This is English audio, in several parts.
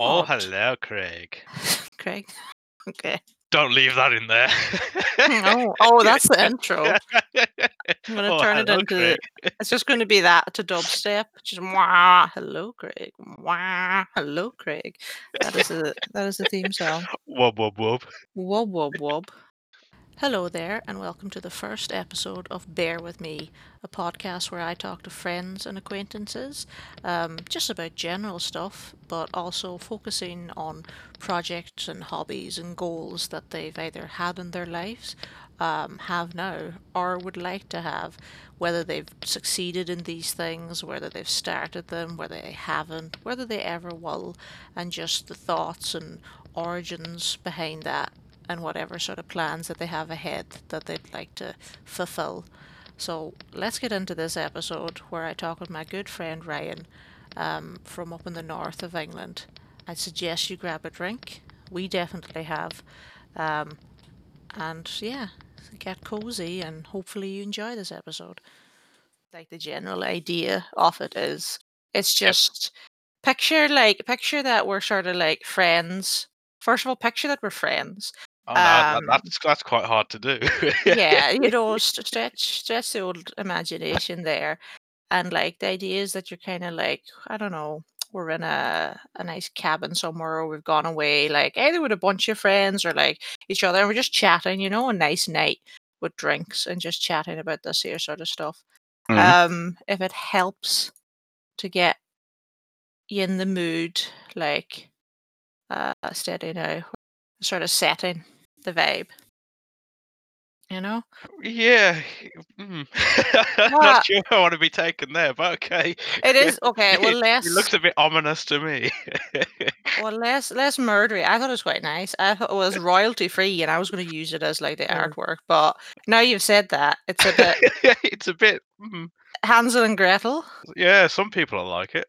Oh, hello, Craig. Craig. Okay. Don't leave that in there. Oh, oh, that's the intro. I'm I'm gonna oh, turn it into. Craig. It's just going to be that to dubstep. Just wah, hello, Craig. Wah, hello, Craig. That is a that is the theme song. Wub wub wub. Wub wub wub. Hello there, and welcome to the first episode of Bear with Me, a podcast where I talk to friends and acquaintances, um, just about general stuff, but also focusing on projects and hobbies and goals that they've either had in their lives, um, have now, or would like to have. Whether they've succeeded in these things, whether they've started them, whether they haven't, whether they ever will, and just the thoughts and origins behind that and whatever sort of plans that they have ahead that they'd like to fulfill. So let's get into this episode where I talk with my good friend Ryan um, from up in the north of England. I'd suggest you grab a drink. We definitely have. Um, and yeah, get cozy and hopefully you enjoy this episode. Like the general idea of it is it's just picture like picture that we're sort of like friends. First of all, picture that we're friends Oh no, that, Um, that's that's quite hard to do. yeah, you know, stretch stretch the old imagination there, and like the idea is that you're kind of like I don't know, we're in a a nice cabin somewhere, or we've gone away, like either with a bunch of friends or like each other, and we're just chatting, you know, a nice night with drinks and just chatting about this here sort of stuff. Mhm. Um, if it helps to get you in the mood, like uh, steady now, sort of setting the vibe, you know. yeah. mm. Not sure I want to be taken there, but okay. It is okay. Well, less. It looks a bit ominous to me. well, less less murdery. I thought it was quite nice. I thought it was royalty free, and I was going to use it as like the Mm. artwork. But now you've said that, it's a bit it's a bit. mm, Hansel and Gretel. Yeah, some people will like it.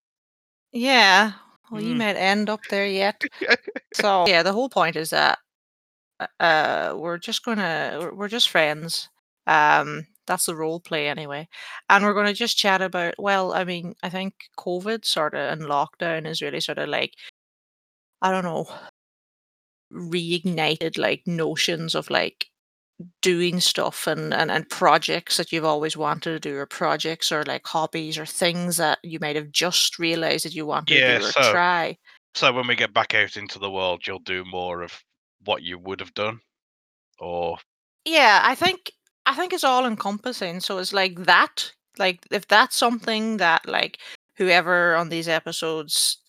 Yeah. Well, you Mm. might end up there yet. So yeah, the whole point is that uh, uh we're just gonna we're- we're just friends. Um, that's the role play anyway, and we're gonna just chat about. Well, I mean, I think COVID sort of and lockdown is really sort of like I don't know reignited like notions of like doing stuff and, and and projects that you've always wanted to do or projects or like hobbies or things that you might have just realized that you wanted Yeah, to do or so- try So when we get back out into the world, you'll do more of what you would have done, or yeah i think i think it's all encompassing so it's like that like if that's something that like whoever on these episodes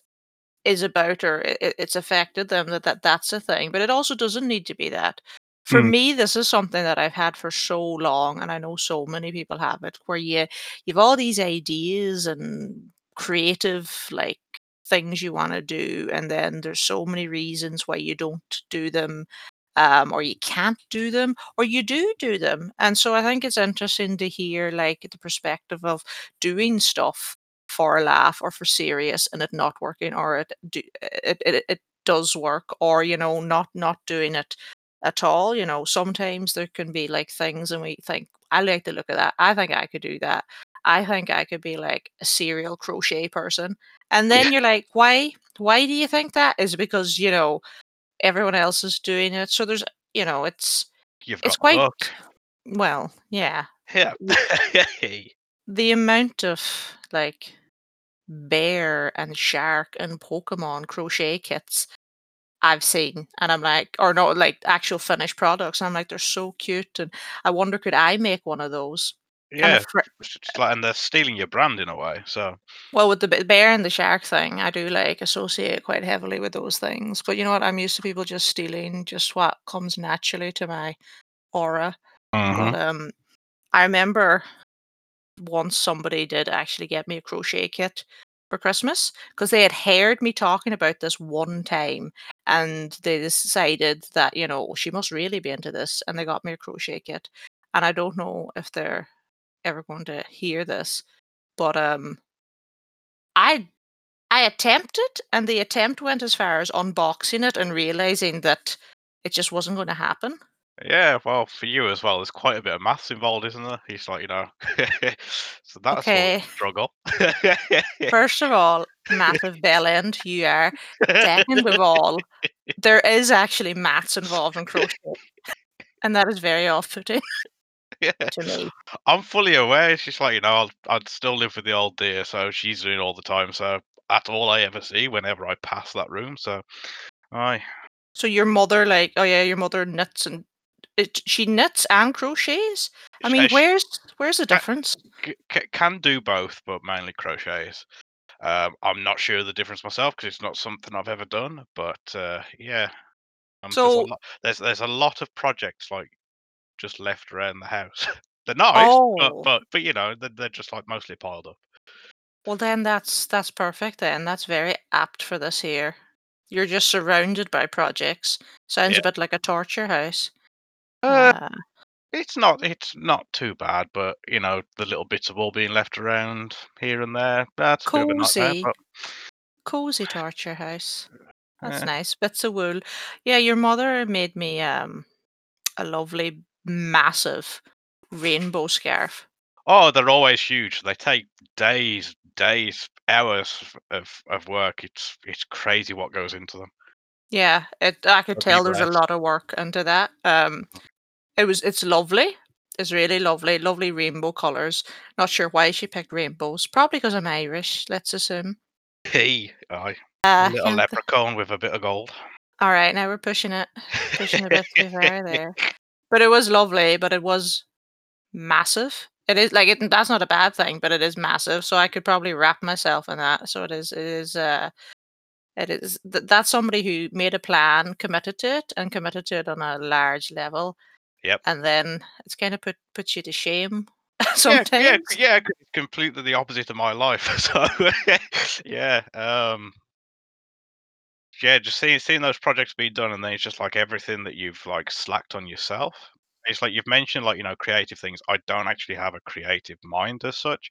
is about or i- i- it's affected them that, that that's a thing but it also doesn't need to be that for Mm. me this is something that i've had for so long and i know so many people have it where you you've all these ideas and creative like things you want to do and then there's so many reasons why you don't do them um, or you can't do them, or you do do them. And so I think it's interesting to hear like the perspective of doing stuff for a laugh or for serious and it not working, or it do, it, it it does work, or you know not not doing it at all. You know sometimes there can be like things and we think I like the look of that. I think I could do that. I think I could be like a serial crochet person. And then you're like, why? Why do you think that? Is it because you know everyone else is doing it. So there's, you know, it's you've it's got quite luck. well, yeah. Yeah. The amount of like bear and shark and Pokemon crochet kits I've seen, and I'm like, or not like actual finished products. And I'm like, they're so cute, and I wonder could I make one of those? Yeah. a fr- It's just like, and they're stealing your brand in a way. So well, with the b- bear and the shark thing, I do like associate quite heavily with those things. But you know what? I'm used to people just stealing just what comes naturally to my aura. But um, I remember once somebody did actually get me a crochet kit for Christmas because they had heard me talking about this one time and they decided that, you know, she must really be into this and they got me a crochet kit. And I don't know if they're ever going to hear this, but um I I attempted and the attempt went as far as unboxing it and realizing that it just wasn't going to happen. Yeah, well, for you as well, there's quite a bit of maths involved, isn't there? It's like, you know, so that's Okay. a struggle. First of all, massive bell end you are. Second of all, there is actually maths involved in crochet, and that is very off-putting Yeah. to me. I'm fully aware. It's just like, you know, I'll I'd still live with the old dear, so she's doing all the time. So that's all I ever see whenever I pass that room. So aye. So your mother, like, oh yeah, your mother knits and it, she knits and crochets. I mean, uh, sh- where's where's the difference? can do both, but mainly crochets. Um, I'm not sure the difference myself because it's not something I've ever done. But uh, yeah, um, there's a So, lot. There's there's a lot of projects like just left around the house. they're nice, but oh, but but you know they're, they're just like mostly piled up. well then that's that's perfect then. That's very apt for this here. You're just surrounded by projects. Sounds Yeah. a bit like a torture house. Uh, Uh, It's not it's not too bad, but, you know, the little bits of wool being left around here and there, that's a bit of a nightmare, cozy, but cozy torture house. That's yeah. nice. Bits of wool. Yeah, your mother made me um a lovely massive rainbow scarf. Oh, they're always huge. They take days, days, hours of of work. It's it's crazy what goes into them. Yeah, it I could tell there's a lot of work into that. Um it was it's lovely. It's really lovely, lovely rainbow colours. Not sure why she picked rainbows. Probably because I'm Irish, let's assume. Hey, aye. A Uh little can't th- leprechaun with a bit of gold. all right, now we're pushing it. Pushing a bit too far there. But it was lovely, but it was massive. It is like it that's not a bad thing, but it is massive. So I could probably wrap myself in that. So it is it is uh it is th- that's somebody who made a plan, committed to it, and committed to it on a large level, Yep. and then it's kind of put puts you to shame sometimes. Yeah, yeah, yeah, completely the opposite of my life, so yeah, um Yeah, just seeing seeing those projects being done, and then it's just like everything that you've like slacked on yourself. It's like you've mentioned, like you know, creative things. I don't actually have a creative mind as such,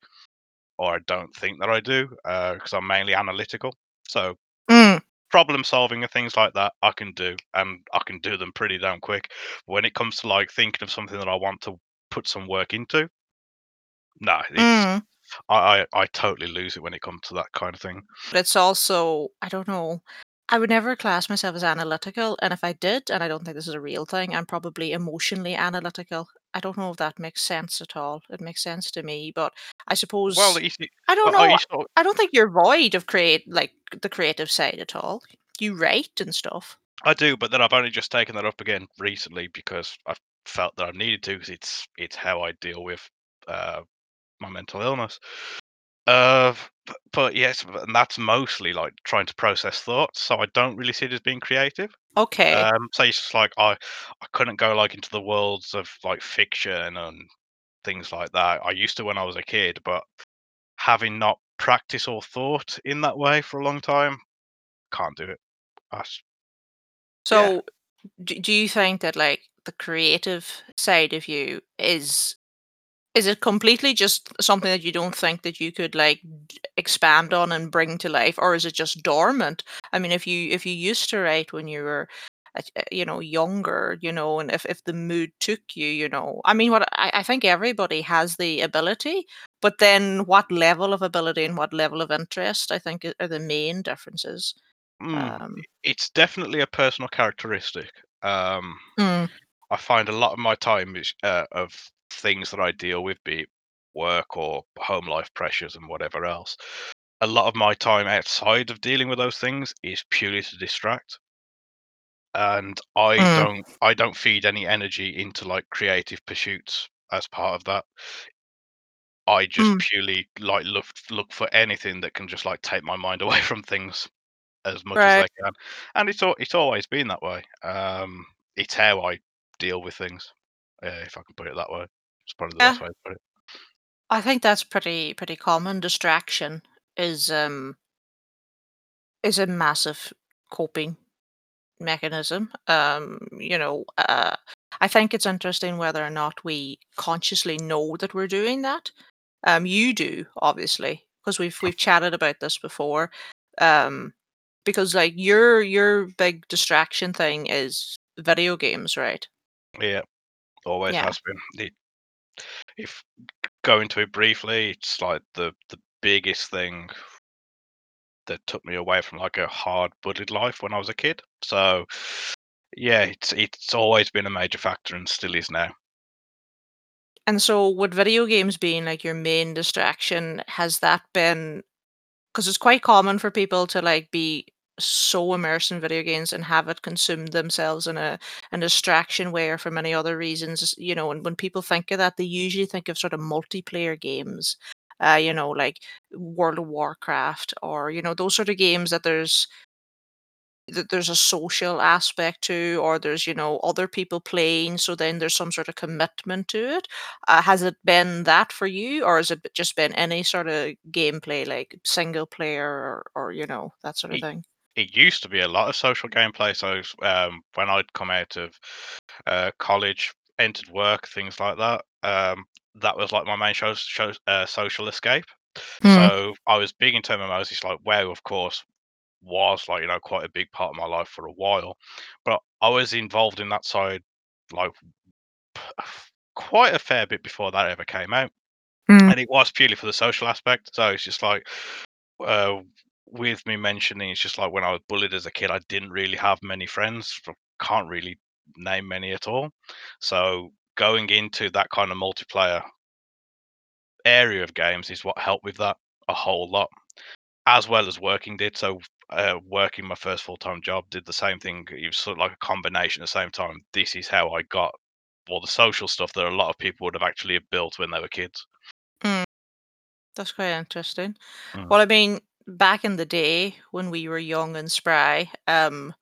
or I don't think that I do, because I'm mainly analytical. So Mm, problem solving and things like that, I can do, and I can do them pretty damn quick. When it comes to like thinking of something that I want to put some work into, no, mm. I, I I totally lose it when it comes to that kind of thing. But it's also I don't know. I would never class myself as analytical, and if I did, and I don't think this is a real thing, I'm probably emotionally analytical. I don't know if that makes sense at all. It makes sense to me, but I Well, suppose you see, I don't well, I know. used to I don't think you're void of create like the creative side at all. You write and stuff. I do, but then I've only just taken that up again recently because I felt that I needed to because it's it's how I deal with uh, my mental illness. Uh, but, but yes, and that's mostly like trying to process thoughts. So I don't really see it as being creative. Okay. Um, so it's just like I I couldn't go like into the worlds of like fiction and things like that. I used to when I was a kid, but having not practiced or thought in that way for a long time, can't do it. That's, yeah. So, do, do you think that like the creative side of you is Is it completely just something that you don't think that you could, like, d expand on and bring to life, or is it just dormant? I mean, if you if you used to write when you were, uh, uh, you know, younger, you know, and if if the mood took you, you know I mean, what I I think everybody has the ability, but then what level of ability and what level of interest, I think, are the main differences. Mm, Um it's definitely a personal characteristic. Um, Mm, I find a lot of my time is uh, of things that I deal with, be it work or home life pressures and whatever else. A lot of my time outside of dealing with those things is purely to distract, and I mm, don't I don't feed any energy into like creative pursuits as part of that. I just mm, purely like look look for anything that can just like take my mind away from things as much as i can, and it's al it's always been that way. Um, it's how I deal with things, uh, if I can put it that way. It's probably the best Yeah, way to put it. I think that's pretty pretty common. Distraction is, um is a massive coping mechanism. Um, you know, uh, I think it's interesting whether or not we consciously know that we're doing that. Um, you do, obviously, because we've we've chatted about this before. Um, because like your your big distraction thing is video games, right? Yeah, always Yeah. has been. It, if go into it briefly, it's like the the biggest thing that took me away from like a hard bullied life when I was a kid. So yeah, it's it's always been a major factor and still is now. And so with video games being like your main distraction, has that been because it's quite common for people to like be so immersed in video games and have it consume themselves in a an distraction way or for many other reasons you know and when people think of that they usually think of sort of multiplayer games uh you know like world of warcraft or you know those sort of games that there's that there's a social aspect to or there's you know other people playing so then there's some sort of commitment to it. Uh, has it been that for you or has it just been any sort of gameplay like single player or, or you know that sort of thing it used to be a lot of social gameplay. So um, when I'd come out of uh, college, entered work, things like that, um, that was like my main show, show, uh, social escape. Mm, So I was big into MMOs. It's like WoW, of course, was like you know quite a big part of my life for a while, but I was involved in that side like quite a fair bit before that ever came out, mm, and it was purely for the social aspect. So it's just like uh, with me mentioning, it's just like when I was bullied as a kid, I didn't really have many friends. Can't really name many at all. So going into that kind of multiplayer area of games is what helped with that a whole lot. as well as working did. So, uh, working my first full time job did the same thing. It was sort of like a combination at the same time. This is how I got all the social stuff that a lot of people would have actually built when they were kids. mm. that's quite interesting Mm. well i mean back in the day when we were young and spry um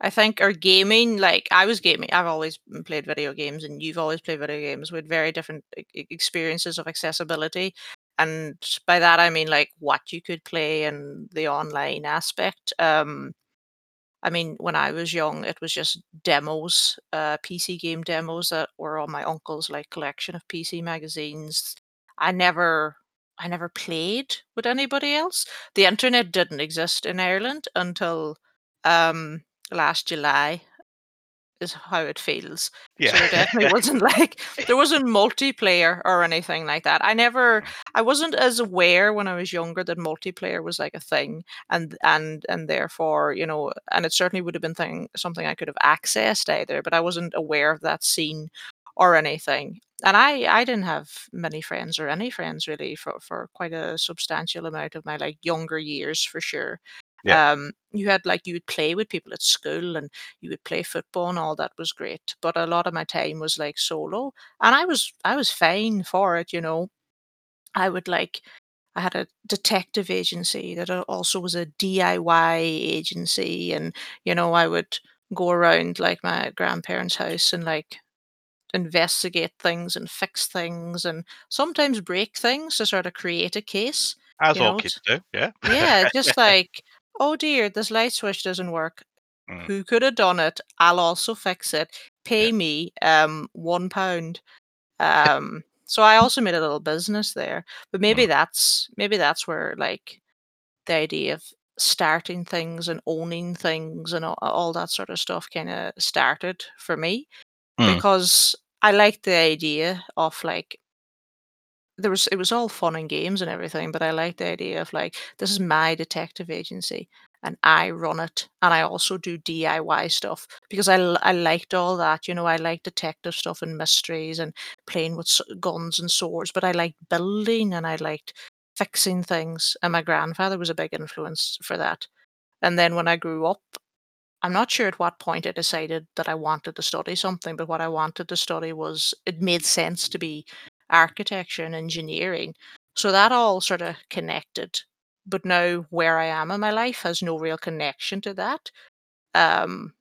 I think our gaming, like I was gaming, I've always played video games, and you've always played video games with very different experiences of accessibility. And by that, I mean like what you could play and the online aspect. Um, I mean, when I was young, it was just demos, uh, PC game demos that were on my uncle's like collection of PC magazines. I never, I never played with anybody else. The internet didn't exist in Ireland until um, last July is how it feels. Yeah. So there definitely wasn't like there wasn't multiplayer or anything like that. I never I wasn't as aware when I was younger that multiplayer was like a thing and and and therefore, you know, and it certainly would have been thing something I could have accessed either, but I wasn't aware of that scene or anything. And I I didn't have many friends or any friends really for for quite a substantial amount of my like younger years for sure. yeah. Um, you had like you would play with people at school and you would play football and all that was great. But a lot of my time was like solo. And I was I was fine for it, you know. I would like I had a detective agency that also was a DIY agency and you know I would go around like my grandparents' house and like investigate things and fix things and sometimes break things to sort of create a case, As all know. kids do. Yeah. Yeah, just like, "Oh dear, this light switch doesn't work. Mm, Who could have done it? I'll also fix it. yeah. Pay me, um, £1." Um, so I also made a little business there. But maybe Mm, that's maybe that's where, like, the idea of starting things and owning things and all all that sort of stuff kinda started for me, mm, because I liked the idea of, like, there was it was all fun and games and everything, but I liked the idea of like this is my detective agency and I run it and I also do DIY stuff because I, I liked all that, you know, I like detective stuff and mysteries and playing with guns and swords, but I liked building and I liked fixing things and my grandfather was a big influence for that. And then when I grew up I'm not sure at what point I decided that I wanted to study something, but what I wanted to study was it made sense to be architecture and engineering. So that all sort of connected. But now where I am in my life has no real connection to that. Um,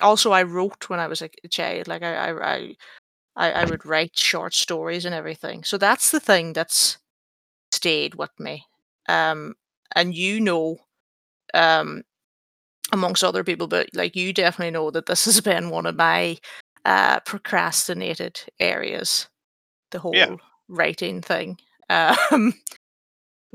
also, I wrote when I was a child. Like I, I, I, I I would write short stories and everything. So that's the thing that's stayed with me. Um, and you know, um, amongst other people, but like you definitely know that this has been one of my uh, procrastinated areas, the yeah. whole writing thing. Um,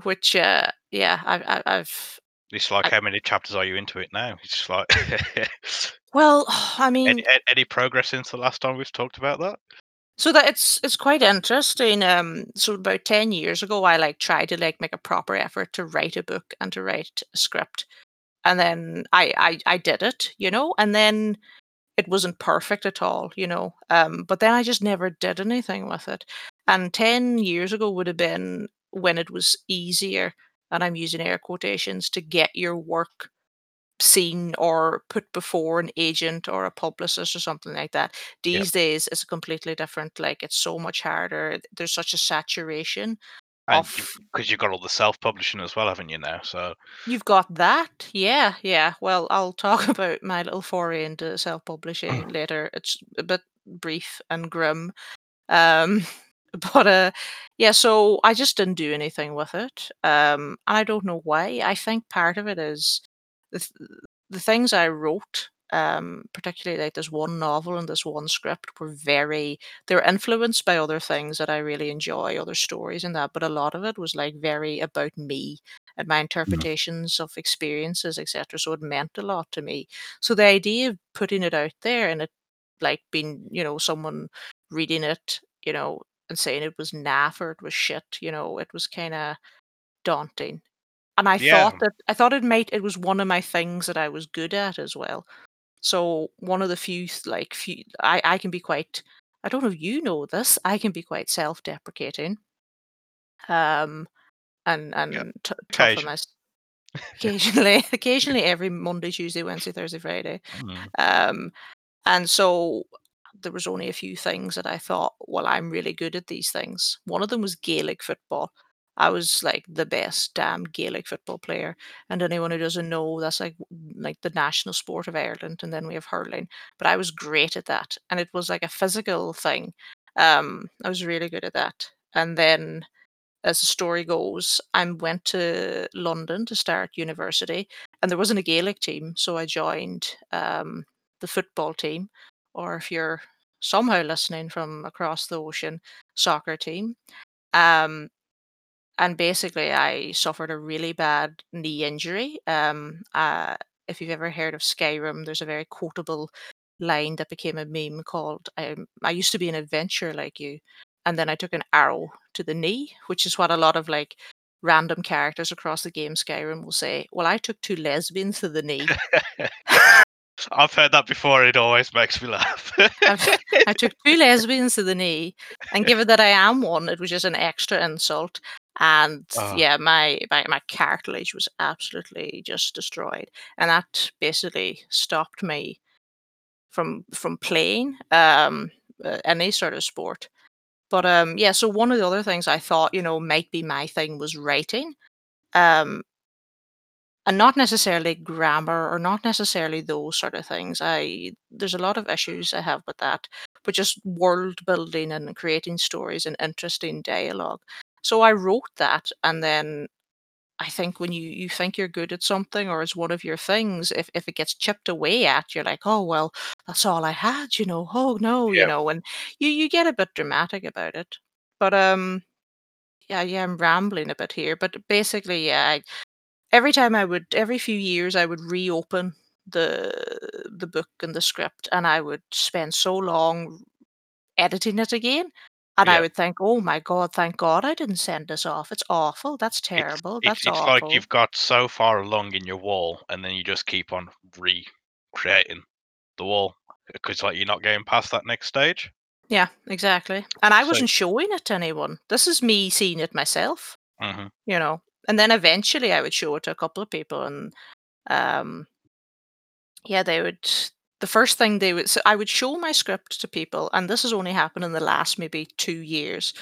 which, uh, yeah, I, I, I've, It's like I, how many chapters are you into it now? It's just like Well, I mean a any progress since the last time we've talked about that? So that it's it's quite interesting. Um, so about ten years ago, I like tried to like make a proper effort to write a book and to write a script, and then I I I did it, you know, and then it wasn't perfect at all, you know. Um, but then I just never did anything with it. And ten years ago would have been when it was easier, and I'm using air quotations to get your work seen or put before an agent or a publicist or something like that. These days it's completely different. Like it's so much harder. There's such a saturation Of you've you've got all the self-publishing as well, haven't you now? So You've got that. Yeah, yeah. Well, I'll talk about my little foray into self-publishing later. It's a bit brief and grim. Um, but uh, yeah, so I just didn't do anything with it. Um, and I don't know why. I think part of it is the th- the things I wrote, um, particularly like this one novel and this one script, were very they were influenced by other things that I really enjoy, other stories and that. But a lot of it was like very about me and my Mhm. interpretations of experiences, etc. So it meant a lot to me. So the idea of putting it out there and it like being, you know, someone reading it, you know, and saying it was naff or it was shit, you know, it was kind of daunting. And I Yeah. thought that I thought it might it was one of my things that I was good at as well. So one of the few like few I I can be quite I don't know if you know this, I can be quite self-deprecating. Um and Yeah. and t- tough on myself occasionally occasionally every Monday, Tuesday, Wednesday, Thursday, Friday. Mm. Um and so there was only a few things that I thought, well, I'm really good at these things. One of them was Gaelic football. I was like the best damn Gaelic football player. And anyone who doesn't know, that's like like the national sport of Ireland. And then we have hurling. But I was great at that. And it was like a physical thing. Um, I was really good at that. And then as the story goes, I went to London to start university, and there wasn't a Gaelic team, so I joined um, the football team, or if you're somehow listening from across the ocean, soccer team. Um, and basically, I suffered a really bad knee injury. Um, uh, if you've ever heard of Skyrim, there's a very quotable line that became a meme called um, "I used to be an adventurer like you," and then I took an arrow to the knee, which is what a lot of like random characters across the game Skyrim will say. Well, I took two lesbians to the knee. I've heard that before. It always makes me laugh. I took two lesbians to the knee, and given that I am one, it was just an extra insult. And Ah. yeah, my, my my cartilage was absolutely just destroyed, and that basically stopped me from from playing um uh, any sort of sport. But um yeah, so one of the other things I thought you know might be my thing was writing. Um, and not necessarily grammar or not necessarily those sort of things. I there's a lot of issues I have with that, but just world building and creating stories and interesting dialogue. So I wrote that, and then I think when you you think you're good at something or it's one of your things, if if it gets chipped away at, you're like, oh well, that's all I had, you know. Oh no, you Yeah. know, and you you get a bit dramatic about it. But um, yeah, yeah, I'm rambling a bit here, but basically, yeah, I, every time I would every few years I would reopen the the book and the script and I would spend so long editing it again and I Yeah. would think, "Oh my god, thank god I didn't send this off. It's awful. That's It's terrible. it's That's it's like awful." you've got so far along in your wall, and then you just keep on recreating the wall because like you're not getting past that next stage. Yeah, exactly. And I So wasn't showing it to anyone. This is me seeing it myself, mhm. you know. And then eventually I would show it to a couple of people and um Yeah, they would the first thing they would so I would show my script to people, and this has only happened in the last maybe 2 years.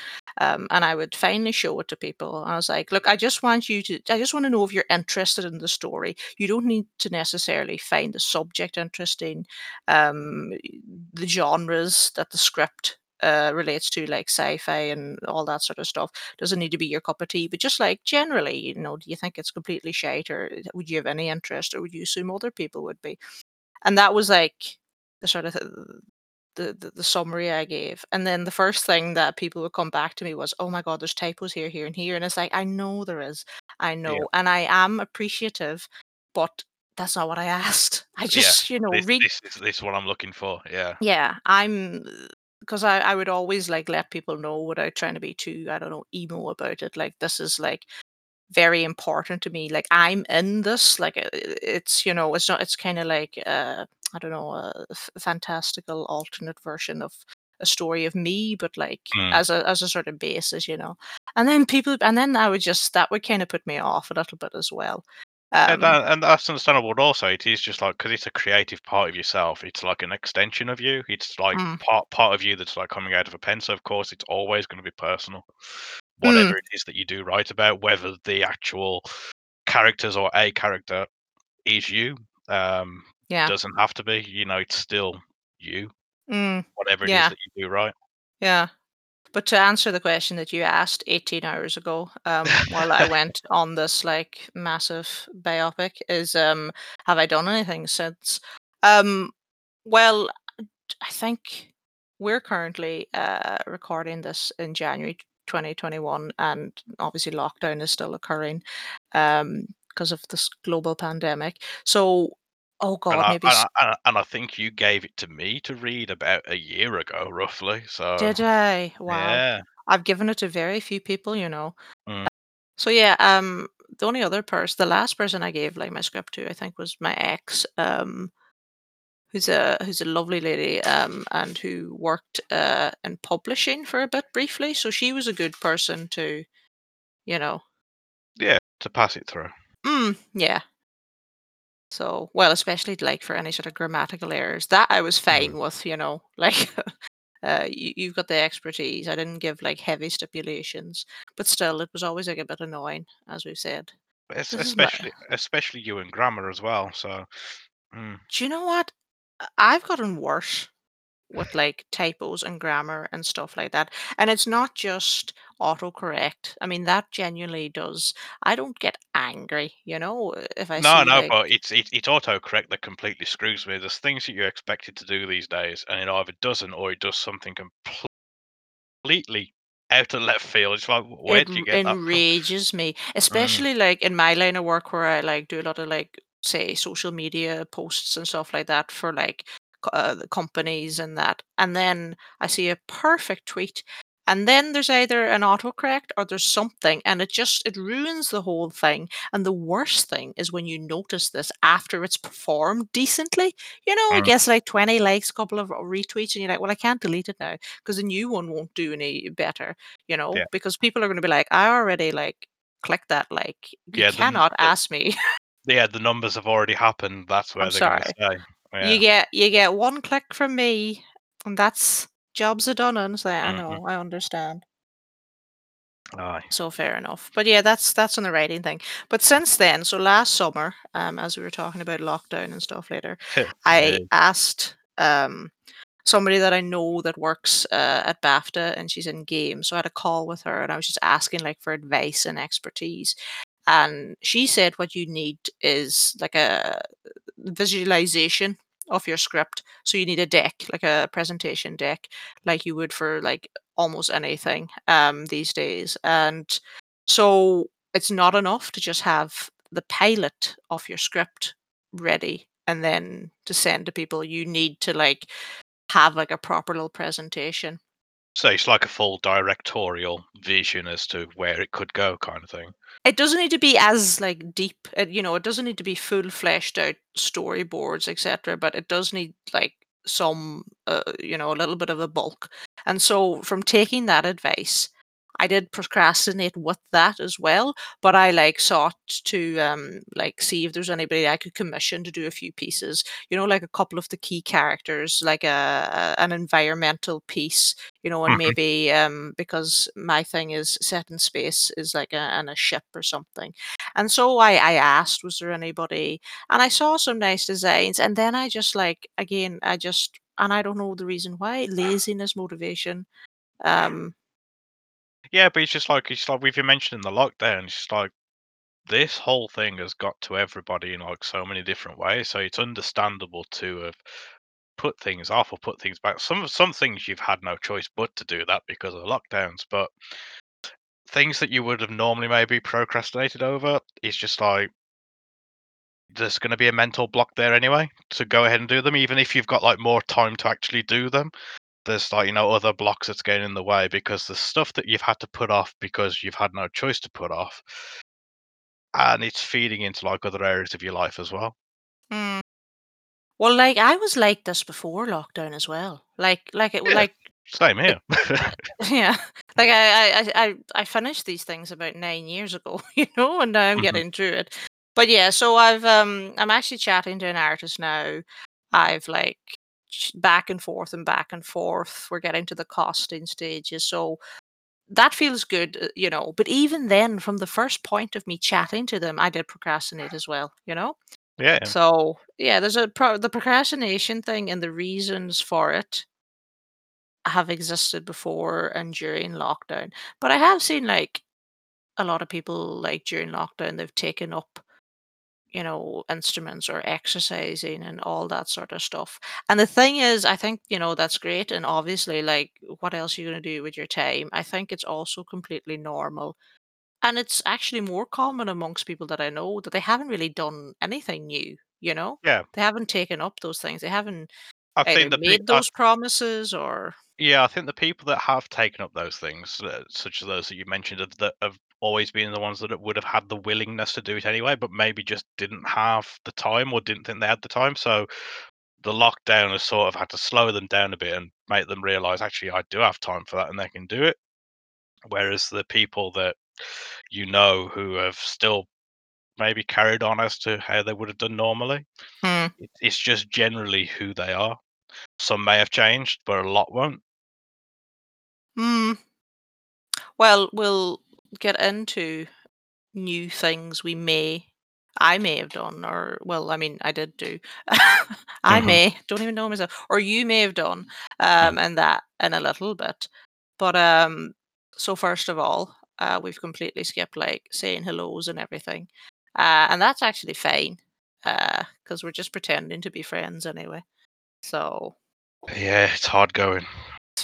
Um, and I would finally show it to people. I was like, "Look, I just want you to I just want to know if you're interested in the story. You don't need to necessarily find the subject interesting, um, the genres that the script uh, relates to, like sci-fi and all that sort of stuff. Doesn't need to be your cup of tea, but just like generally, you know, do you think it's completely shite, or would you have any interest, or would you assume other people would be?" And that was like the sort of th- the, the the summary I gave. And then the first thing that people would come back to me was, "Oh my god, there's typos here, here, and here." And it's like, I know there is, I Yeah. know, and I am appreciative, but that's not what I asked. I Yeah, just, you know, this read this is this what I'm looking for. Yeah. Yeah, I'm because I I would always, like, let people know without trying to be too, I don't know, emo about it, like, this is, like, very important to me, like, I'm in this, like, it's, you know, it's not it's kinda like, uh, I don't know, a f fantastical alternate version of a story of me, but, like, Mm. as a as a sort of basis, you know? And then people and then I would just that would kinda put me off a little bit as well. And Um that and that's understandable, but also it is just like because it's a creative part of yourself, it's like an extension of you. It's like Mm. part part of you that's like coming out of a pen. So of course it's always going to be personal. Mm, Whatever it is that you do write about, whether the actual characters or a character is you, um, yeah. doesn't have to be. You know, it's still you. Mm, Whatever it is yeah, that you do write. yeah. But to answer the question that you asked 18 hours ago, um, while I went on this like massive biopic, is um, have I done anything since? Um, well, I think we're currently uh, recording this in January 2021, and obviously lockdown is still occurring um, because of this global pandemic. So, oh And God, I, maybe and and I and I think you gave it to me to read about a year ago, roughly. So did I? Wow. yeah. I've given it to very few people, you know. Mm. So yeah, um, the only other person, the last person I gave like my script to, I think was my ex, um, who's a who's a lovely lady, um, and who worked uh in publishing for a bit briefly. So she was a good person to, you know, Yeah, to pass it through. mm, yeah. So well, especially like for any sort of grammatical errors, that I was Mm. fine with, you know, like. Uh, you, you've got the expertise. I didn't give like heavy stipulations, but still, it was always like a bit annoying, as we've said. Es This is my especially especially you in grammar as well, so, mm. Do you know what? I- I've gotten worse with like typos and grammar and stuff like that. And it's not just autocorrect. I mean, that genuinely does. I don't get angry, you know, if I No, see no, like but it's it it's autocorrect that completely screws me. There's things that you're expected to do these days, and it either doesn't or it does something completely out of left field. It's like, "W it where'd you r- get that from?" enrages me, Mm, especially like in my line of work where I like do a lot of like say social media posts and stuff like that for like uh, the companies and that. And then I see a perfect tweet and then there's either an autocorrect or there's something and it just it ruins the whole thing. And the worst thing is when you notice this after it's performed decently. You know, mm, gets like 20 likes, a couple of retweets and you're like, well, I can't delete it now because the new one won't do any better you know, yeah. because people are gonna be like, "I already, like, clicked that, like, you Yeah, cannot the ask me." yeah, the numbers have already happened, that's where I'm they're gonna sorry. say. You get you get 1 click from me, and that's jobs are done, and like, "I Mhm. know, I understand." Aye. So fair enough. But yeah, that's that's on the writing thing. But since then, so last summer, um, as we were talking about lockdown and stuff later, I asked, um, somebody that I know that works, uh, at BAFTA, and she's in games, so I had a call with her, and I was just asking, like, for advice and expertise. And she said what you need is like a visualization of your script. So you need a deck, like a presentation deck, like you would for like almost anything um, these days. And so it's not enough to just have the pilot of your script ready and then to send to people. You need to like have like a proper little presentation. So it's like a full directorial vision as to where it could go kind of thing. It doesn't need to be as, like, deep, uh, you know, it doesn't need to be full fleshed out storyboards, etc. but it does need, like, some, uh, you know, a little bit of a bulk, and so from taking that advice, I did procrastinate with that as well, but I, like, sought to, um, like, see if there's anybody I could commission to do a few pieces, you know, like a couple of the key characters, like a a an environmental piece, you know, and Mhm. maybe um, because my thing is set in space is like a, on a ship or something. And so I, I asked, was there anybody? And I saw some nice designs. And then I just like, again, I just, and I don't know the reason why, laziness, motivation. Um, Yeah, but it's just like it's like we've been mentioning the lockdown, it's just like this whole thing has got to everybody in like so many different ways. So it's understandable to have put things off or put things back. Some some things you've had no choice but to do that because of the lockdowns, but things that you would have normally maybe procrastinated over, it's just like there's going to be a mental block there anyway to go ahead and do them, even if you've got like more time to actually do them. There's like you know other blocks that's getting in the way because the stuff that you've had to put off because you've had no choice to put off, and it's feeding into like other areas of your life as well. Mm. Well, like I was like this before lockdown as well. Like, like it, Yeah. like Same here. yeah, like I, I, I, I finished these things about nine years ago, you know, and now I'm Mhm. getting through it. But yeah, so I've um, I'm actually chatting to an artist now. I've like back and forth and back and forth. We're getting to the costing stages, so that feels good, uh, you know. But even then, from the first point of me chatting to them, I did procrastinate as well, you know. yeah. So yeah, there's a pro- the procrastination thing and the reasons for it have existed before and during lockdown. But I have seen like a lot of people like during lockdown they've taken up you know instruments or exercising and all that sort of stuff. And the thing is I think you know that's great and obviously like what else are you going to do with your time? I think it's also completely normal. And it's actually more common amongst people that I know that they haven't really done anything new, you know? Yeah. They haven't taken up those things. They haven't I either think the pe- made I those promises or Yeah, I think the people that have taken up those things, uh, such as those that you mentioned, have- that have always been the ones that would have had the willingness to do it anyway, but maybe just didn't have the time or didn't think they had the time. So the lockdown has sort of had to slow them down a bit and make them realize actually I do have time for that and they can do it. Whereas the people that you know who have still maybe carried on as to how they would have done normally, Hmm. it's just generally who they are. Some may have changed, but a lot won't. Hmm. Well, we'll get into new things we may I may have done or well, I mean I did do. I Mhm. may, don't even know myself. Or you may have done Mm. um and that in a little bit. But um so first of all, uh we've completely skipped like saying hellos and everything. Uh and that's actually fine. Uh because we're just pretending to be friends anyway. So Yeah, it's hard going.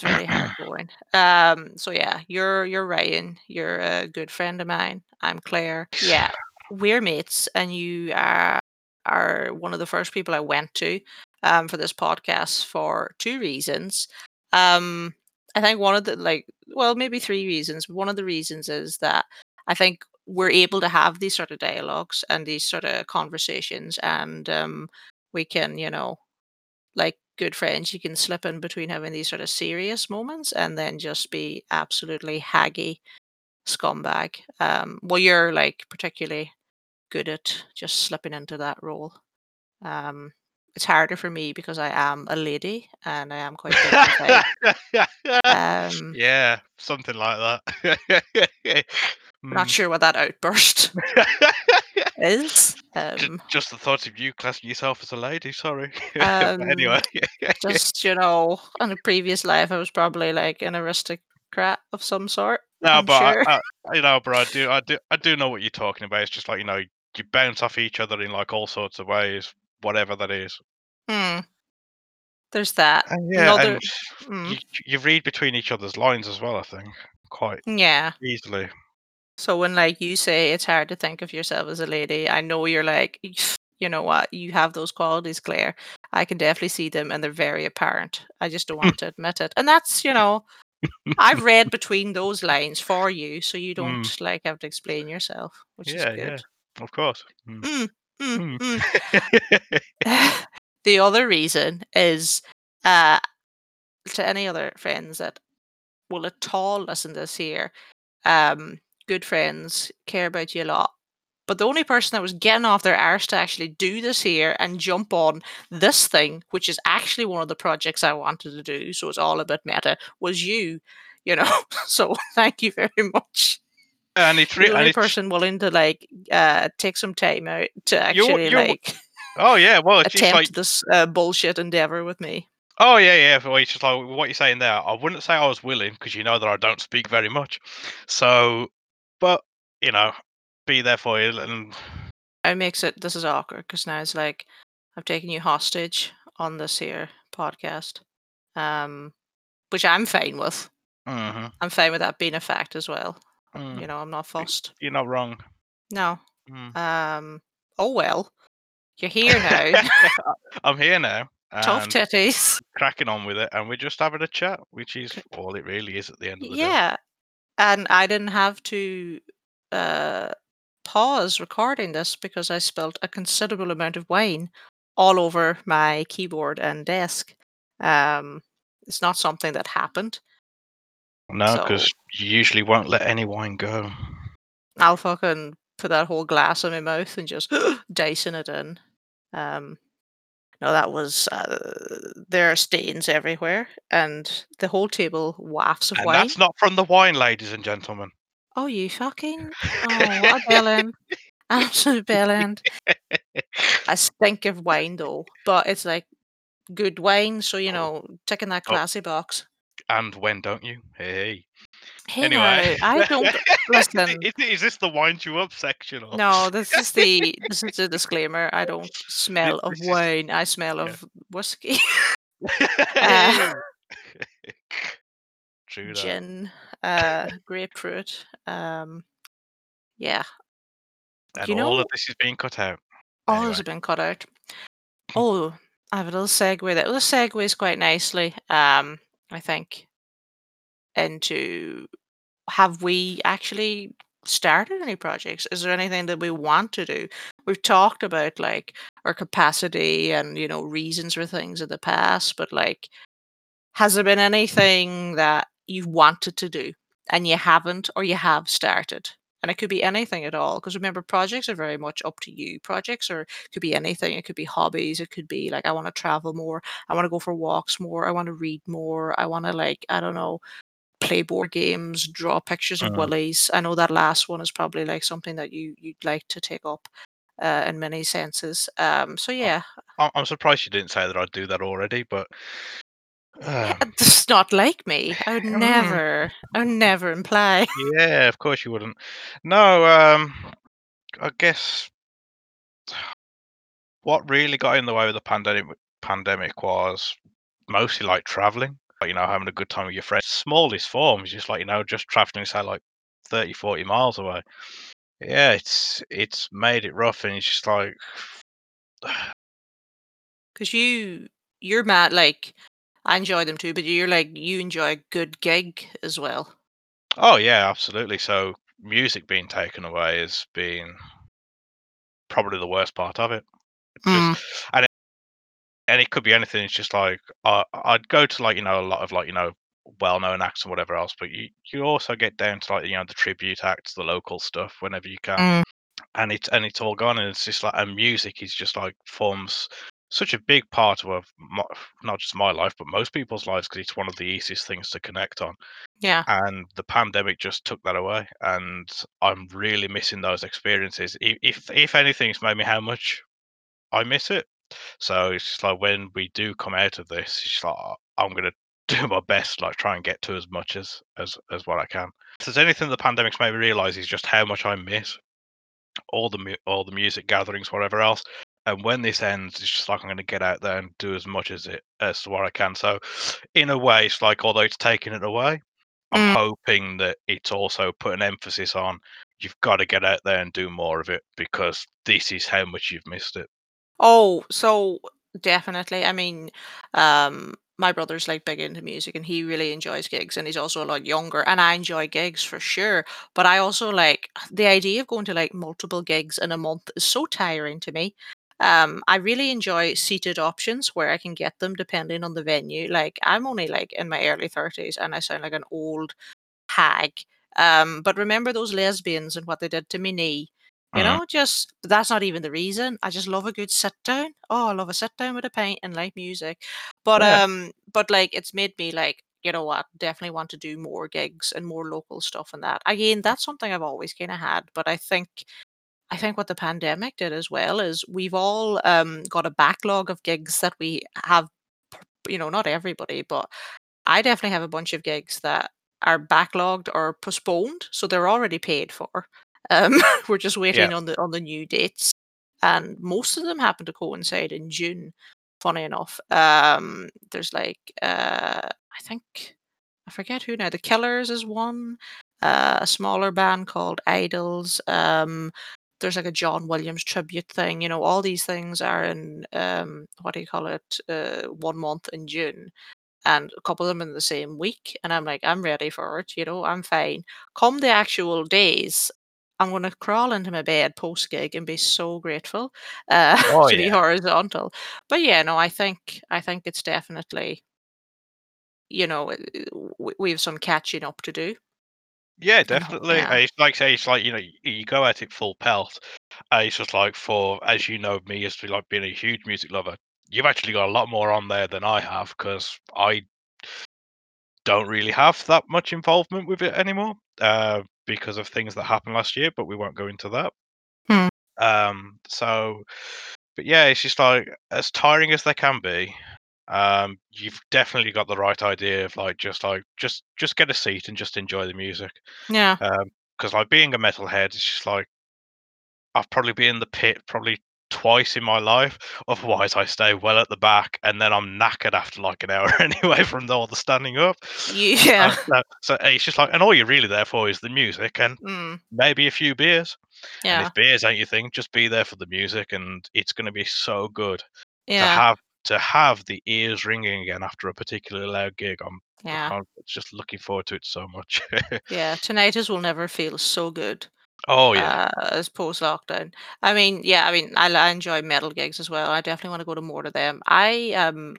Very hard going. Um, so yeah, you're you're Ryan. You're a good friend of mine. I'm Claire. Yeah, we're mates, and you are are one of the first people I went to um, for this podcast for two reasons. Um, I think one of the like, well, maybe three reasons. One of the reasons is that I think we're able to have these sort of dialogues and these sort of conversations, and um, we can, you know, like good friends, you can slip in between having these sort of serious moments and then just be absolutely haggy scumbag. Um, well, you're like particularly good at just slipping into that role. Um, it's harder for me because I am a lady and I am quite. Um, yeah, something like that. not sure what that outburst is. Um, Just the thought of you classing yourself as a lady. Sorry. Um, anyway, just you know, in a previous life, I was probably like an aristocrat of some sort. no, I'm but sure. I, I, you know, but I do, I do, I do know what you're talking about. It's just like you know, you bounce off each other in like all sorts of ways, whatever that is. Hmm. There's that. And yeah, Another. and Mm, you, you read between each other's lines as well. I think quite yeah. easily. So when like you say it's hard to think of yourself as a lady, I know you're like, you know what, you have those qualities, Claire. I can definitely see them and they're very apparent. I just don't want to admit it. And that's, you know, I've read between those lines for you, so you don't Mm. like have to explain yourself, which Yeah, is yeah, of course. Mm. Mm, mm, Mm. mm. the other reason is uh to any other friends that will at all listen to this here, um, good friends care about you a lot. But the only person that was getting off their arse to actually do this here and jump on this thing, which is actually one of the projects I wanted to do, so it's all a bit meta, was you. You know, so thank you very much. and it's re- the only person willing to like uh take some time out to actually you're- like oh yeah, well it's attempt like this uh, bullshit endeavor with me. oh yeah, yeah. Well, it's just like what you're saying there. I wouldn't say I was willing because you know that I don't speak very much. So, but you know, be there for you and It makes it this is awkward because now it's like I've taken you hostage on this here podcast, um, which I'm fine with. Mhm, I'm fine with that being a fact as well. mm, You know, I'm not fussed. you're not wrong. No. Mm. Um. Oh well. You're here now. I'm here now. Tough titties. cracking on with it, and we're just having a chat, which is all it really is at the end of the day. Yeah. And I didn't have to uh, pause recording this because I spilled a considerable amount of wine all over my keyboard and desk. Um, it's not something that happened. No, So- because you usually won't let any wine go. I'll fucking put that whole glass in my mouth and just dicing it in. Um, no, that was uh, there are stains everywhere, and the whole table wafts of And wine. that's not from the wine, ladies and gentlemen. Oh, you fucking oh, what a bellend, absolute. I stink of wine though, but it's like good wine, so you Oh. know, ticking that Oh. classy box. And when don't you? Hey. Hey Anyway, now, I don't listen. is, is this the wind you up section? Or? No, this is the this is the disclaimer. I don't smell of this is- wine. I smell yeah. of whiskey, Hey. True that. gin, uh, grapefruit. Um, yeah, And you all know- of this is being cut out. all Anyway. has been cut out. Oh, I have a little segue there. Well, this segues quite nicely. Um, I think into have we actually started any projects? Is there anything that we want to do? We've talked about like our capacity and you know reasons for things in the past, but like, has there been anything that you've wanted to do and you haven't, or you have started? And it could be anything at all, because remember, projects are very much up to you. Projects or could be anything. It could be hobbies. It could be like I want to travel more. I want to go for walks more. I want to read more. I want to like I don't know, play board games, draw pictures of Mhm. willies. I know that last one is probably like something that you you'd like to take up uh, in many senses. Um, so yeah, I- I'm surprised you didn't say that I'd do that already, but um, it's not like me. I would Mm. never, I would never imply. yeah, of course you wouldn't. No, um, I guess what really got in the way of the pandemic pandemic was mostly like traveling, like, you know, having a good time with your friends. Smallest forms, just like you know, just traveling, say like 30, 40 miles away. Yeah, it's it's made it rough, and it's just like Because you, you're mad. Like I enjoy them too, but you're like you enjoy a good gig as well. Oh yeah, absolutely. So music being taken away has been probably the worst part of it. Mm. Just and it, and it could be anything. It's just like uh, I'd go to like you know a lot of like you know well-known acts and whatever else, but you you also get down to like you know the tribute acts, the local stuff whenever you can, Mm. and it's and it's all gone. And it's just like and music is just like forms such a big part of uh, my, not just my life, but most people's lives because it's one of the easiest things to connect on. Yeah. and the pandemic just took that away and i'm really missing those experiences. I- if if anything it's made me how much i miss it. So it's just like when we do come out of this it's like "Oh, i'm gonna do my best like try and get to as much as as as what i can. If there's anything the pandemic's made me realize is just how much i miss? All the mu- all the music gatherings whatever else and when this ends it's just like i'm going to get out there and do as much as it as what i can so in a way it's like although it's taking it away I'm Mm. hoping that it's also put an emphasis on you've got to get out there and do more of it because this is how much you've missed it. Oh, so definitely. I mean, um, my brother's like big into music and he really enjoys gigs and he's also a lot younger and I enjoy gigs for sure. But I also like the idea of going to like multiple gigs in a month is so tiring to me. Um, I really enjoy seated options where I can get them depending on the venue. Like I'm only like in my early 30s and I sound like an old hag. Um, but remember those lesbians and what they did to me knee. You Mhm. know, just that's not even the reason. I just love a good sit down. Oh, I love a sit down with a pint and light music. But Yeah. um, but like it's made me like, you know what, definitely want to do more gigs and more local stuff and that. Again, that's something I've always kind of had, but I think I think what the pandemic did as well is we've all um got a backlog of gigs that we have you know, not everybody, but I definitely have a bunch of gigs that are backlogged or postponed, so they're already paid for. Um, we're just waiting on the on the new dates, and most of them happen to coincide in June. Funny enough, um, there's like uh, I think I forget who now. The Killers is one. Uh, a smaller band called IDLES. Um, there's like a John Williams tribute thing. You know, all these things are in um, what do you call it? Uh, one month in June, and a couple of them in the same week. And I'm like, I'm ready for it. You know, I'm fine. Come the actual days, I'm gonna crawl into my bed post gig and be so grateful uh, Oh to be horizontal. But yeah, no, I think I think it's definitely you know uh, we have some catching up to do. Yeah, definitely. Yeah, It's like say it's like you know you, you go at it full pelt. Uh, it's just like for as you know me as to like being a huge music lover. You've actually got a lot more on there than I have because I don't really have that much involvement with it anymore uh, because of things that happened last year. But we won't go into that. Hmm. Um, so, but yeah, it's just like as tiring as they can be. Um, you've definitely got the right idea of like just like just just get a seat and just enjoy the music. yeah, Um, because like being a metalhead, it's just like I've probably been in the pit probably twice in my life. Otherwise, I stay well at the back, and then I'm knackered after like an hour anyway from all the standing up. Yeah, so, so it's just like, and all you're really there for is the music and mm, maybe a few beers. And yeah, if beers ain't your thing, just be there for the music, and it's going to be so good to yeah, have to have the ears ringing again after a particularly loud gig. I'm, yeah, I'm just looking forward to it so much. yeah. Tinnitus will never feel so good oh yeah. uh, as post lockdown. I mean, yeah, I mean, I, I enjoy metal gigs as well. I definitely want to go to more of them. I um,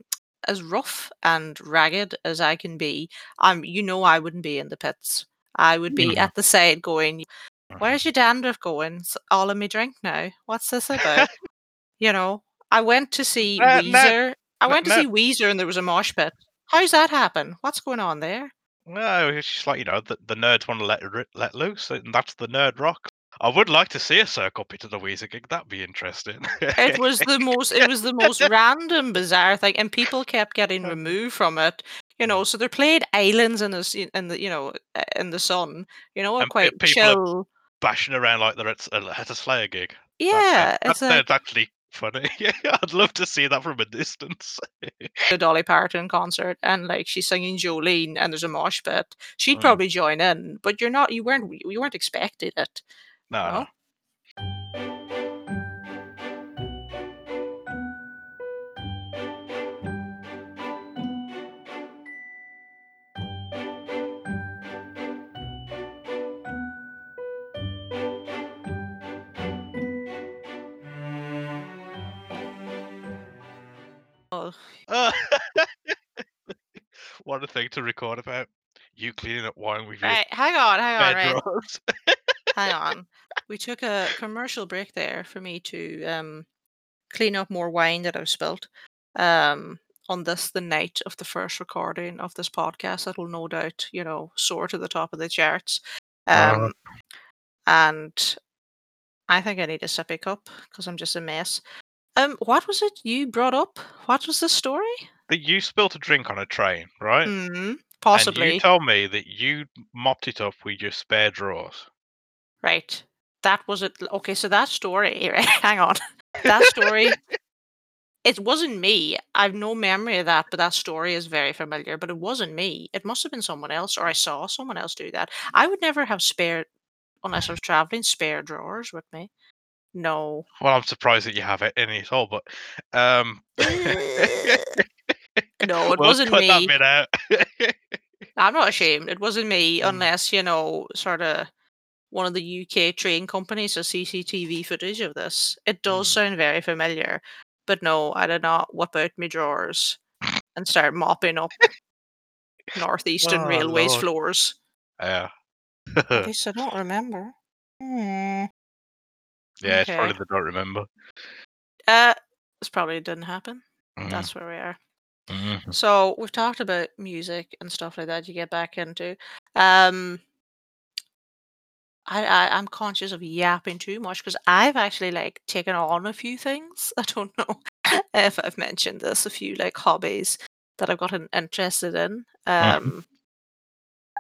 as rough and ragged as I can be, um, you know, I wouldn't be in the pits. I would be Mhm, at the side going. "Where's your dandruff going? It's all in me drink now. What's this about?" You know, I went to see Uh, no, Weezer. I no, went to see Weezer and there was a mosh pit. How's that happen? What's going on there? no, it's just like, you know, the, the nerds want to let let loose, and that's the nerd rock. I would like to see a circle pit at the Weezer gig. That'd be interesting. It was the most it was the most random, bizarre thing, and people kept getting removed from it. You know, so they played Islands in the in the you know, uh, in the sun, you know, a and quite chill bashing around like they're at, a- at a Slayer gig. Yeah, that it's sounds like actually funny. Yeah, I'd love to see that from a distance. a Dolly Parton concert and, like, she's singing Jolene and there's a mosh pit. She'd Mm, probably join in, but you're not you weren't you weren't expecting it, you no, no. Oh, Uh, what a thing to record about. You cleaning up wine with your right, hang on, hang on, right. Hang on. We took a commercial break there for me to um, clean up more wine that I've spilt um, on this, the night of the first recording of this podcast. That will no doubt, you know, soar to the top of the charts. Uh, Um, and I think I need a sippy cup because I'm just a mess. Um, what was it you brought up? What was the story? that you spilt a drink on a train, right? Hmm. And you Possibly. told me that you mopped it up with your spare drawers. Right. That was it. Okay, so that story, right? Hang on. That story It wasn't me. I've no memory of that, but that story is very familiar. But it wasn't me. It must have been someone else, or I saw someone else do that. I would never have spare, unless I was traveling, spare drawers with me. No. Well, I'm surprised that you have it any at all, but um, No, it we'll wasn't cut that me. bit out. I'm not ashamed. It wasn't me, Mm, unless, you know, sort of one of the UK train companies has CCTV footage of this. It does mm. sound very familiar. But no, I did not whip out my drawers and start mopping up Northeastern Oh Railways Lord. floors. Yeah. At least I don't remember. Hmm. Yeah, it's Okay. probably the don't remember. Uh, this probably didn't happen. Mhm, That's where we are. mhm. So we've talked about music and stuff like that. You get back into. Um, I, I I'm conscious of yapping too much because I've actually like taken on a few things. I don't know if I've mentioned this. A few like hobbies that I've gotten interested in. Mhm. Um,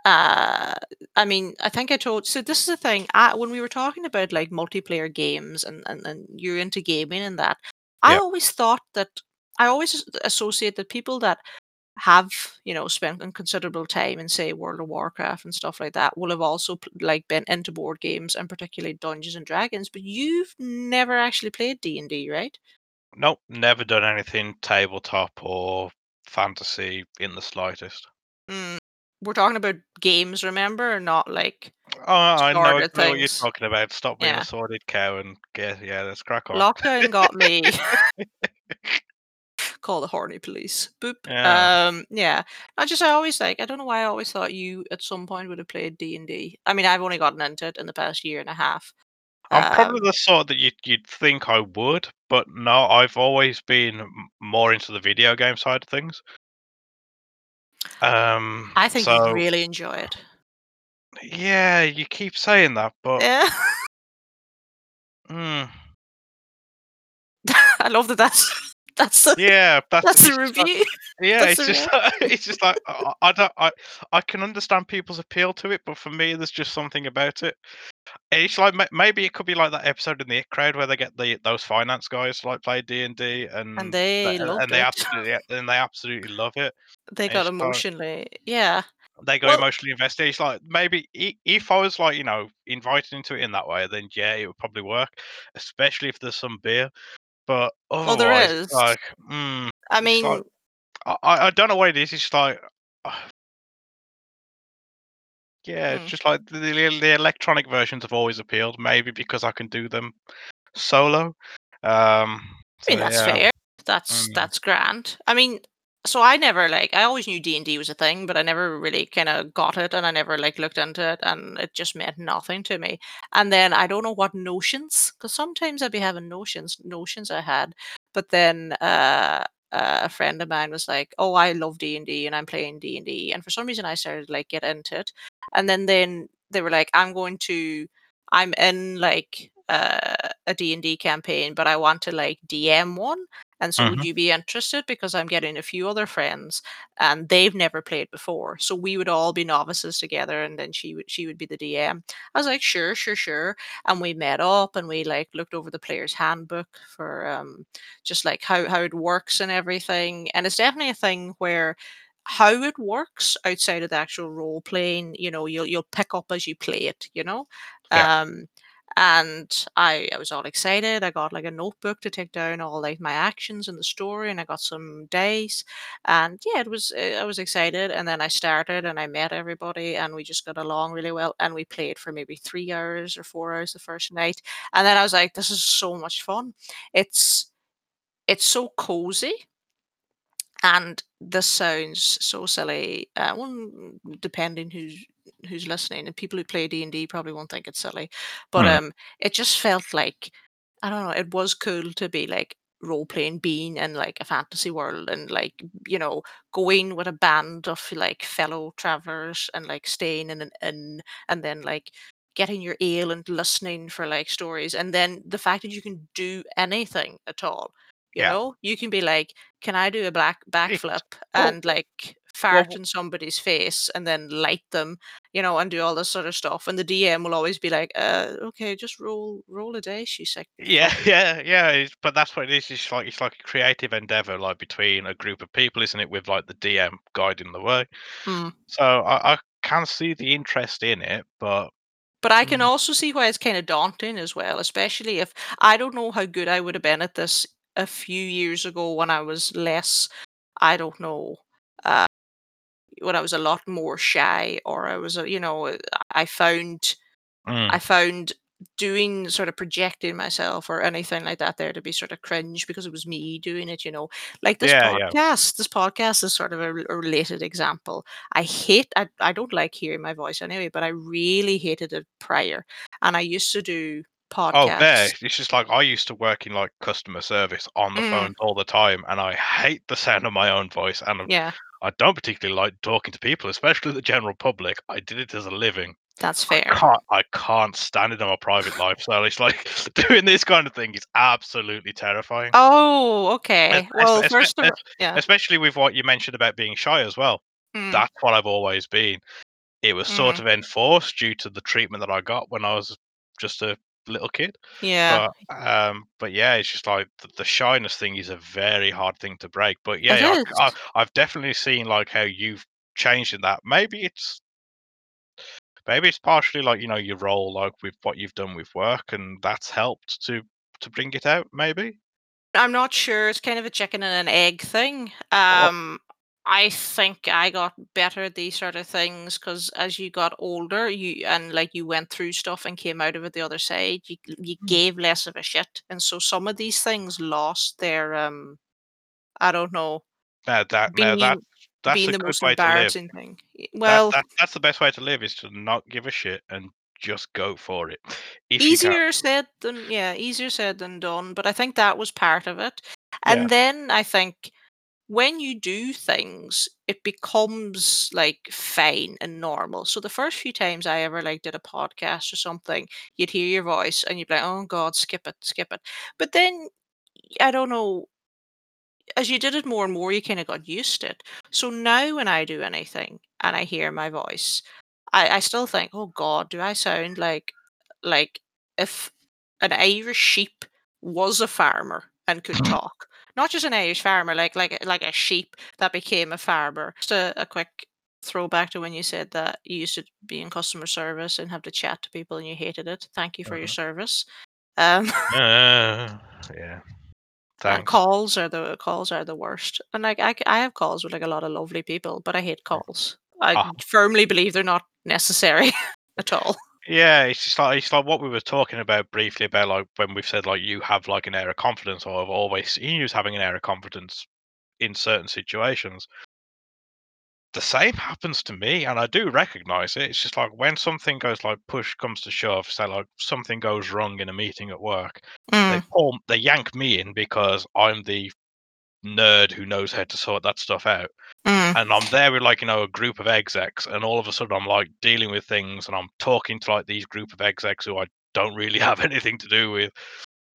Uh, I mean, I think I told so this is the thing, I when we were talking about, like, multiplayer games and and and you're into gaming and that, I always thought that I always as associate that people that have you know spent a considerable time in say World of Warcraft and stuff like that will have also like been into board games and particularly Dungeons and Dragons. But you've never actually played D and D, right? Nope, never done anything tabletop or fantasy in the slightest. Mm. We're talking about games, remember, not like Oh, I know what you're talking about. Stop being Yeah. a sordid cow and get yeah, let's crack on. Lockdown got me. Call the horny police. Boop. Yeah. Um, yeah. I just I always like I don't know why I always thought you at some point would have played D and D. I mean, I've only gotten into it in the past year and a half. I'm probably Um, the sort that you'd you'd think I would, but no, I've always been more into the video game side of things. Um, I think you'd really enjoy it. yeah, you keep saying that, but Yeah. mm, I love that that's that's the yeah, that's that's the it's just like, review. yeah, That's it's just real it's just like I, I don't I I can understand people's appeal to it, but for me, there's just something about it. It's like maybe it could be like that episode in the It Crowd where they get the those finance guys to like play D and D, and and they th- loved and they absolutely and they absolutely love it. They And got it's like emotionally yeah. they go Well emotionally invested. It's like maybe if I was like you know invited into it in that way, then yeah, it would probably work, especially if there's some beer. But well there is. like, mm, I it's like mean I, I don't know what it is. It's like yeah, mm, just like the, the electronic versions have always appealed. Maybe because I can do them solo. Um. I So mean, that's yeah. fair. That's Mm, that's grand. I mean, so I never like I always knew D and D was a thing, but I never really kind of got it, and I never like looked into it, and it just meant nothing to me. And then I don't know what notions, because sometimes I'd be having notions, notions I had, but then uh, uh, a friend of mine was like, "Oh, I love D and D, and I'm playing D and D," and for some reason I started like get into it, and then then they were like, "I'm going to." I'm in like uh, a D&D campaign, but I want to like DM one. And so would mhm, you be interested? Because I'm getting a few other friends and they've never played before. So we would all be novices together and then she would she would be the DM. I was like, sure, sure, sure. And we met up and we like looked over the player's handbook for um just like how how it works and everything. And it's definitely a thing where how it works outside of the actual role playing, you know, you'll you'll pick up as you play it, you know. Yeah. Um and I I was all excited. I got like a notebook to take down all like my actions in the story, and I got some dice, and yeah, it was uh, I was excited. And then I started, and I met everybody, and we just got along really well. And we played for maybe three hours or four hours the first night, and then I was like, this is so much fun. It's it's so cozy and this sounds so silly. Uh, well, depending who's who's listening, and people who play D and D probably won't think it's silly, but Mm, um, it just felt like I don't know. It was cool to be like role playing, being in like a fantasy world, and like you know going with a band of like fellow travelers, and like staying in an inn, and then like getting your ale and listening for like stories, and then the fact that you can do anything at all. You yeah. know, you can be like can I do a black backflip well, and like fart well, in somebody's face and then light them, you know, and do all this sort of stuff. And the DM will always be like, uh, okay, just roll roll a dice, you sick Yeah, yeah, yeah. It's, but that's what it is. It's like it's like a creative endeavor, like between a group of people, isn't it? With like the DM guiding the way. Mm. So I, I can see the interest in it, but But I can mm, also see why it's kind of daunting as well, especially if I don't know how good I would have been at this a few years ago when I was less, I don't know, when I was a lot more shy or I was, you know, I found mm, I found doing sort of projecting myself or anything like that there to be sort of cringe because it was me doing it, you know. Like this yeah, yeah. podcast, this podcast is sort of a, a related example. I hate, I, I don't like hearing my voice anyway, but I really hated it prior. And I used to do podcast Oh, there. It's just like I used to work in like customer service on the Mm, phones all the time, and I hate the sound of my own voice, and yeah, I don't particularly like talking to people, especially the general public. I did it as a living. that's I fair. can't I can't stand it in my private life. So it's like doing this kind of thing is absolutely terrifying. Oh, okay. es- Well, espe- first of all, yeah. Especially with what you mentioned about being shy as well. Mm, That's what I've always been. It was sort mm, of enforced due to the treatment that I got when I was just a little kid. Yeah. But um, but yeah, it's just like the, the shyness thing is a very hard thing to break. But yeah, It yeah, is. I, I, I've definitely seen like how you've changed in that. Maybe it's maybe it's partially like you know your role like with what you've done with work, and that's helped to to bring it out. Maybe. I'm not sure. It's kind of a chicken and an egg thing. Um, I think I got better at these sort of things because as you got older, you and like you went through stuff and came out of it the other side, you you Mm. gave less of a shit, and so some of these things lost their um, I don't know, now that now that being that's being the most way to live. embarrassing thing. Y- That Well, that that's the best way to live is to not give a shit and just go for it if easier said than yeah, easier said than done. But I think that was part of it, Yeah. and then I think when you do things, it becomes like fine and normal. So the first few times I ever like did a podcast or something, you'd hear your voice and you'd be like, "Oh God, skip it, skip it." But then I don't know. As you did it more and more, you kind of got used to it. So now when I do anything and I hear my voice, I, I still think, "Oh God, do I sound like like if an Irish sheep was a farmer and could talk?" Not just an Irish farmer, like like a- like a sheep that became a farmer. Just a, a quick throwback to when you said that you used to be in customer service and have to chat to people and you hated it. Thank you for your Uh-huh. service. Um, Uh, yeah. Thanks. calls are the calls are the worst. And like I, I have calls with like a lot of lovely people, but I hate calls. I Ah. firmly believe they're not necessary at all. Yeah, it's just like it's like what we were talking about briefly about like when we've said like you have like an air of confidence, or I've always seen you as having an air of confidence in certain situations. The same happens to me, and I do recognize it. It's just like when something goes like push comes to shove, say like something goes wrong in a meeting at work, they Mm, pull, they yank me in because I'm the nerd who knows how to sort that stuff out. mm, and I'm there with like you know a group of execs, and all of a sudden I'm like dealing with things, and I'm talking to like these group of execs who I don't really have anything to do with,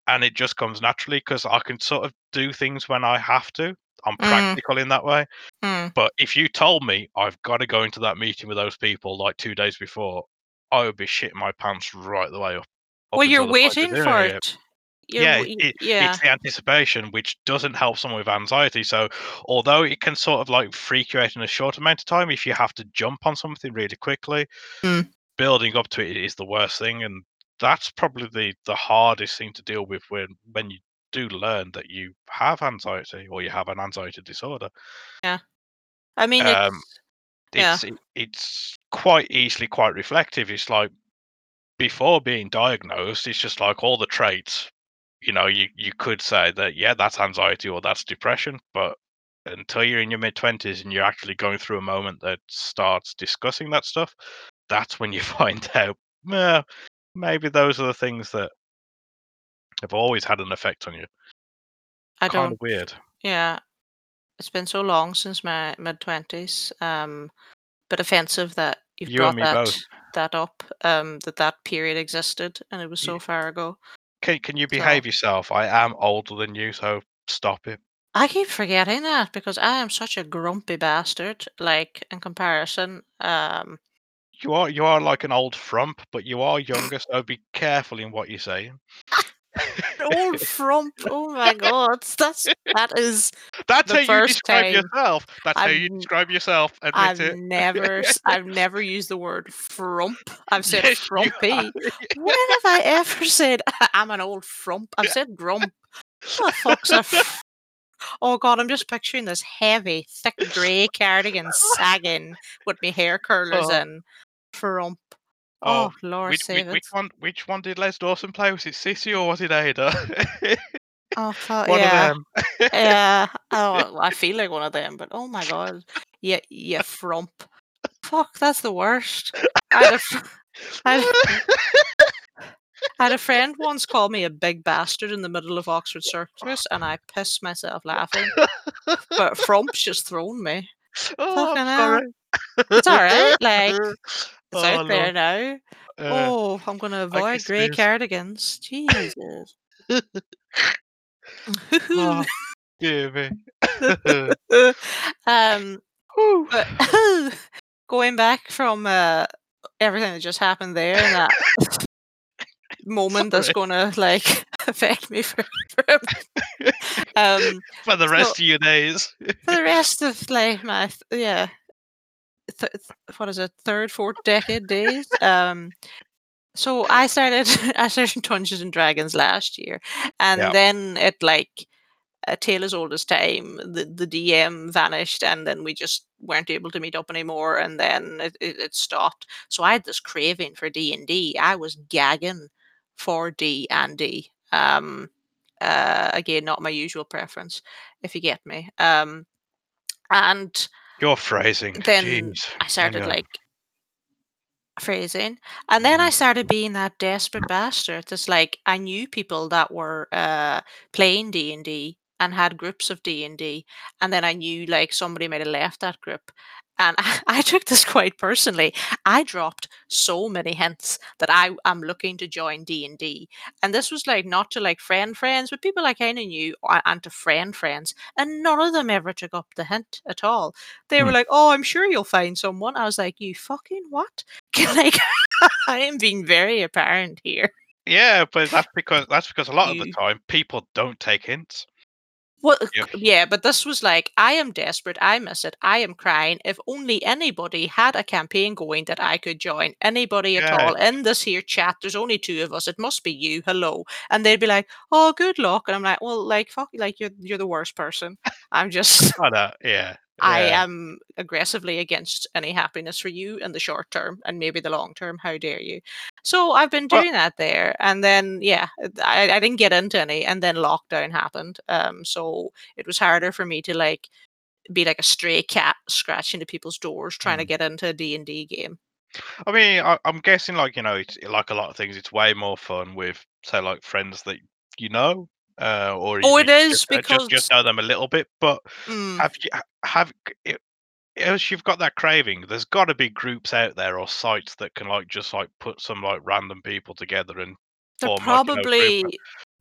and it just comes naturally because I can sort of do things when I have to. I'm mm, practical in that way. mm. But if you told me I've got to go into that meeting with those people like two days before, I would be shitting my pants right the way up. up Well, you're until the point of waiting for it. it. You're Yeah, it, yeah. it's the anticipation which doesn't help someone with anxiety. So, although it can sort of like freak you out in a short amount of time, if you have to jump on something really quickly, Mm. building up to it is the worst thing, and that's probably the the hardest thing to deal with when when you do learn that you have anxiety or you have an anxiety disorder. Yeah, I mean, Um, it's yeah. it's it, it's quite easily quite reflective. It's like before being diagnosed, it's just like all the traits. You know, you you could say that yeah, that's anxiety or that's depression, but until you're in your mid twenties and you're actually going through a moment that starts discussing that stuff, that's when you find out. Well, maybe those are the things that have always had an effect on you. I Kind don't. of weird. Yeah, it's been so long since my mid twenties. Um, but offensive that you've You brought that both. that up. Um, that that period existed and it was so Ye- far ago. Can can you So behave yourself? I am older than you, so stop it. I keep forgetting that because I am such a grumpy bastard. Like in comparison, um, You are you are like an old frump, but you are younger, so be careful in what you say. An old frump. Oh my god, that's that is That's how you describe time yourself. That's how I've you describe yourself. Admit I've it. never I've never used the word frump. I've said Yes, frumpy. When have I ever said I'm an old frump? I've said grump. What the fuck's a fr- Oh god, I'm just picturing this heavy, thick grey cardigan sagging with my hair curlers Oh. in. Frump. Oh, um, Oh Lord which, which save it. which one which one did Les Dawson play? Was it Cissie or was it Ada? Oh fuck one yeah. of them. Yeah. Oh I feel like one of them, but oh my god. Yeah, yeah, frump. Fuck, that's the worst. I had a fr- I had, I had a friend once call me a big bastard in the middle of Oxford Circus, and I pissed myself laughing. But Frump's just thrown me. oh, Fucking I'm hell. sorry. It's alright, like, It's oh, out there Lord. now. Uh, Oh, I'm gonna I avoid grey cardigans. Jesus. Oh, dear me. um, Whew. but going back from uh, everything that just happened there and that moment that's Sorry. gonna like affect me for for, um, For the so rest of your days. for the rest of like my yeah th- what is it third fourth decade days? Um so i started i started dungeons and dragons last year and Yeah. then it like a tale as old as time the, the dm vanished and then we just weren't able to meet up anymore and then it, it, it stopped. So i had this craving for d&d i was gagging for d and d um uh again not my usual preference if you get me um and Your phrasing. then Jeez. I started Anyway. like phrasing, and then I Mhm. started being that desperate bastard. It's like I knew people that were uh, playing D and D and had groups of D and D, and then I knew like somebody might have left that group, and I, I took this quite personally. I dropped so many hints that I am looking to join D and D, and this was like not to like friend friends, but people I kind of knew and to friend friends, and none of them ever took up the hint at all. They were Hmm. like, "Oh, I'm sure you'll find someone." I was like, "You fucking what?" like I am being very apparent here. Yeah, but that's because that's because a lot of the time people don't take hints. Well, uh, Yeah. yeah, but this was like, I am desperate. I miss it. I am crying. If only anybody had a campaign going that I could join, anybody at Yeah. all in this here chat. There's only two of us. It must be you. Hello, and they'd be like, "Oh, good luck," and I'm like, "Well, like, fuck, like you're you're the worst person. I'm just." I know. Yeah. I am aggressively against any happiness for you in the short term and maybe the long term. How dare you? So I've been Well, doing that there, and then yeah, I, I didn't get into any, and then lockdown happened. Um, so it was harder for me to like be like a stray cat scratching to people's doors trying to mm. get into a D and D game. I mean, I, I'm guessing, like you know, it's like a lot of things. It's way more fun with, say, like friends that you know, uh, or Oh, you it is just uh, just because just know them a little bit. But mm, have you have c- i- as you've got that craving? There's got to be groups out there or sites that can like just like put some like random people together and there form like you know probably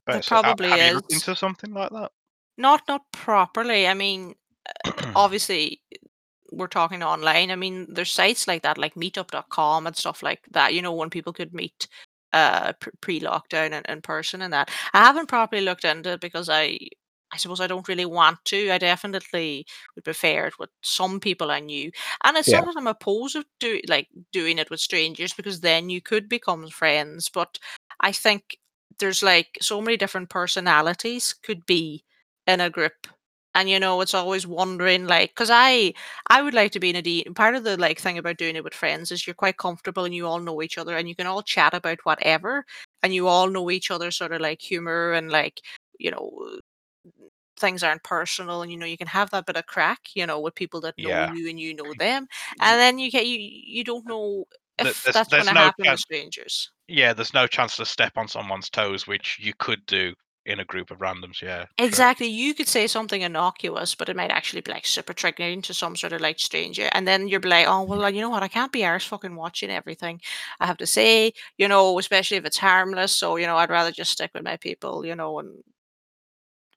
there so, ha- probably have you is into something like that? not not properly. I mean, obviously we're talking online. I mean, there's sites like that, like meetup.com and stuff like that, you know, when people could meet uh pre lockdown in, in person and that. I haven't properly looked into it because I I suppose I don't really want to. I definitely would prefer it with some people I knew. And it's Yeah. not that I'm opposed to do like doing it with strangers because then you could become friends. But I think there's like so many different personalities could be in a group. And you know, it's always wondering like because I I would like to be in a D. Part of the like thing about doing it with friends is you're quite comfortable and you all know each other and you can all chat about whatever and you all know each other sort of like humor and like you know things aren't personal and you know you can have that bit of crack you know with people that know Yeah. you and you know them and then you get you you don't know th- if There's that's going there's to no happen with chance. strangers Yeah, there's no chance to step on someone's toes, which you could do in a group of randoms. Yeah. Exactly. You could say something innocuous, but it might actually be like super triggering to some sort of like stranger. And then you're like, oh, well, you know what? I can't be arse fucking watching everything I have to say, you know, especially if it's harmless. So, you know, I'd rather just stick with my people, you know, and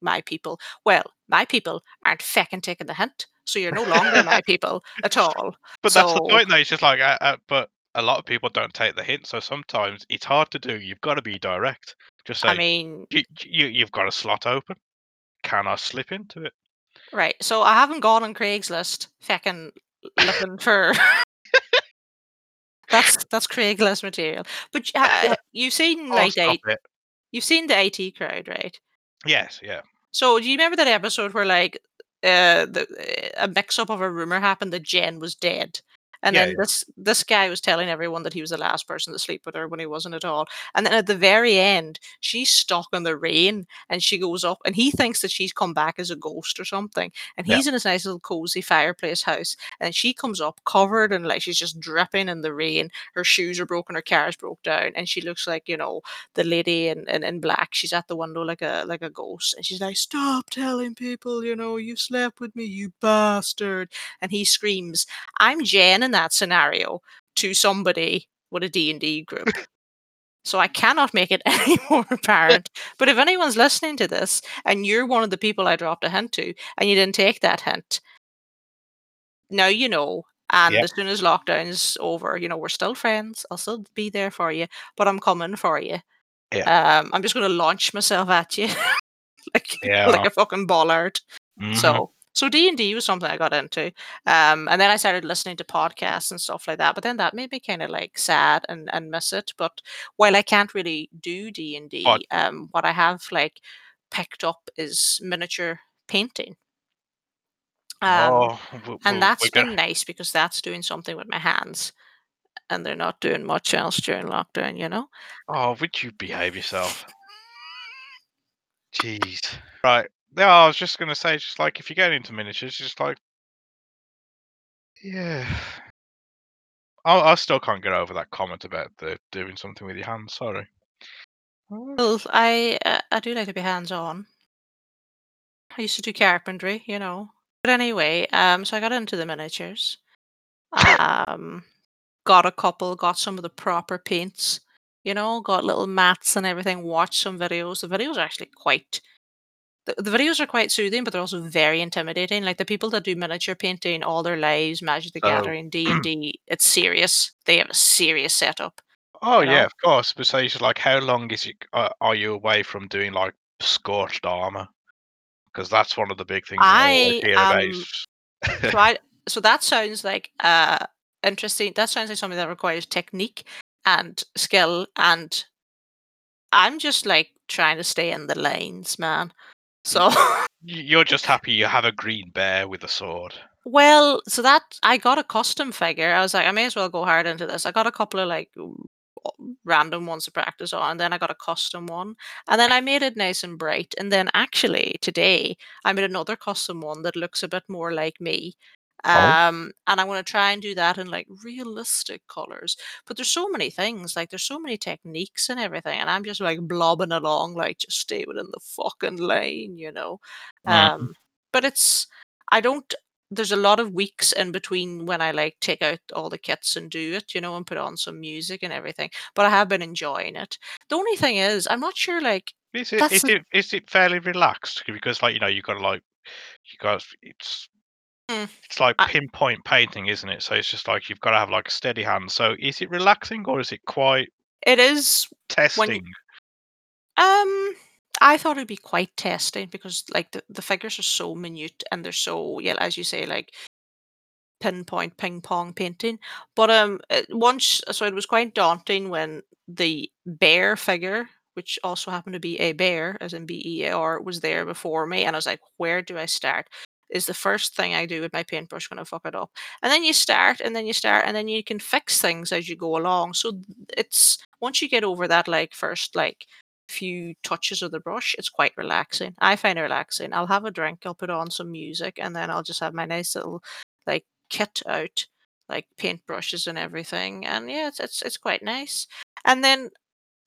my people. Well, my people aren't fucking taking the hint. So you're no longer my people at all. But that's the point, though. It's just like, uh, uh, but a lot of people don't take the hint, so sometimes it's hard to do. You've got to be direct. Just I mean, you, you, you've got a slot open. Can I slip into it? right. So I haven't gone on Craigslist feckin' looking for that's that's Craigslist material. But uh, you've seen Oh, like stop the it. You've seen the IT crowd, right? Yes, yeah. So do you remember that episode where like uh the a mix up of a rumor happened that Jen was dead? And Yeah, then yeah. this this guy was telling everyone that he was the last person to sleep with her when he wasn't at all. And then at the very end, she's stuck in the rain and she goes up and he thinks that she's come back as a ghost or something. And Yeah. he's in his nice little cozy fireplace house. And she comes up covered and like she's just dripping in the rain. Her shoes are broken, her car's broke down, and she looks like, you know, the lady in, in, in black. She's at the window like a like a ghost. And she's like, Stop telling people, you know, you slept with me, you bastard. And he screams, I'm Jen that scenario to somebody with a D&D group. So I cannot make it any more apparent. But if anyone's listening to this and you're one of the people I dropped a hint to and you didn't take that hint, now you know. And Yeah. as soon as lockdown's over, you know, we're still friends. I'll still be there for you, but I'm coming for you. Um, I'm just going to launch myself at you like Yeah. like a fucking bollard. Mhm. So so D and D was something I got into, um, and then I started listening to podcasts and stuff like that. But then that made me kind of like sad and and miss it. But while I can't really do D and What? D, um, what I have like picked up is miniature painting. Um, Oh, and that's been nice because that's doing something with my hands, and they're not doing much else during lockdown. You know. Oh, would you behave yourself? Jeez. Right. Yeah, I was just gonna say, just like if you get into miniatures, just like, yeah. I I still can't get over that comment about the doing something with your hands. Sorry. Uh, Well, I uh, I do like to be hands on. I used to do carpentry, you know. But anyway, um, so I got into the miniatures. Um, got a couple, got some of the proper paints, you know, got little mats and everything. Watched some videos. The videos are actually quite. The, the videos are quite soothing, but they're also very intimidating. Like the people that do miniature painting all their lives, Magic the So, Gathering, D and D, it's serious. They have a serious setup, oh you yeah, know. of course. But so you like, how long is it? Uh, are you away from doing like scorched armor? Because that's one of the big things I always I hear am is- So I so that sounds like uh interesting. That sounds like something that requires technique and skill and I'm just like trying to stay in the lanes, man. So mm. You're just happy you have a green bear with a sword. well, so that I got a custom figure. I was like, I may as well go hard into this. I got a couple of like random ones to practice on, and then I got a custom one, and then I made it nice and bright. And then actually today I made another custom one that looks a bit more like me. Oh. Um, and I'm going to try and do that in like realistic colors. But there's so many things, like there's so many techniques and everything, and I'm just like blobbing along, like just stay within the fucking lane, you know. Mhm. Um, but it's I don't there's a lot of weeks in between when I like take out all the kits and do it, you know, and put on some music and everything. But I have been enjoying it. The only thing is, I'm not sure like Is it that's is it is it fairly relaxed? Because like you know you've got to like you got it's Mm, it's like I, pinpoint painting, isn't it? So it's just like you've got to have like a steady hand. So is it relaxing or is it quite it is when testing? um I thought it'd be quite testing because like the, the figures are so minute and they're so yeah, as you say, like pinpoint ping pong painting. But um, once so it was quite daunting when the bear figure, which also happened to be a bear, as in B E A R, was there before me, and I was like, where do I start? Is the first thing I do with my paintbrush going to fuck it up? And then you start, and then you start, and then you can fix things as you go along. So it's once you get over that like first like few touches of the brush, it's quite relaxing. I find it relaxing. I'll have a drink, I'll put on some music, and then I'll just have my nice little like kit out, like paintbrushes and everything. And yeah, it's it's it's quite nice. And then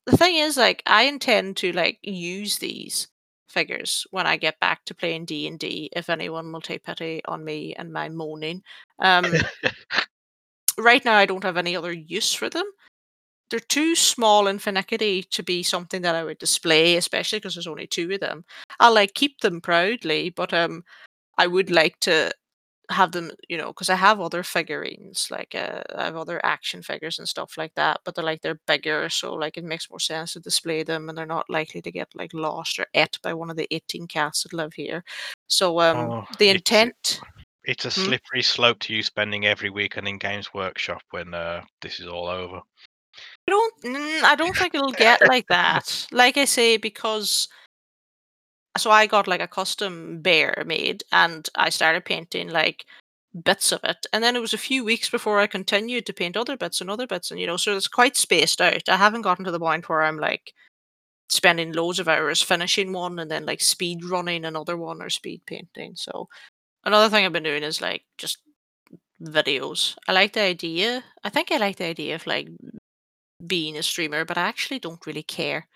the thing is, like, I intend to like use these figures when I get back to playing D and D. If anyone will take pity on me and my moaning, um, right now I don't have any other use for them. They're too small and finicky to be something that I would display, especially because there's only two of them. I'll like keep them proudly, but um, I would like to have them, you know, because I have other figurines, like uh, I have other action figures and stuff like that, but they're like they're bigger, so like it makes more sense to display them, and they're not likely to get like lost or ate by one of the eighteen cats that live here. So um, Oh, the intent, it's a Hmm? slippery slope to you spending every weekend in Games Workshop when uh, this is all over. I don't, I don't think it'll get like that. Like I say, because so I got like a custom bear made, and I started painting like bits of it, and then it was a few weeks before I continued to paint other bits and other bits, and you know, so it's quite spaced out. I haven't gotten to the point where I'm like spending loads of hours finishing one and then like speed running another one or speed painting. So another thing I've been doing is like just videos. I like the idea. I think I like the idea of like being a streamer, but I actually don't really care.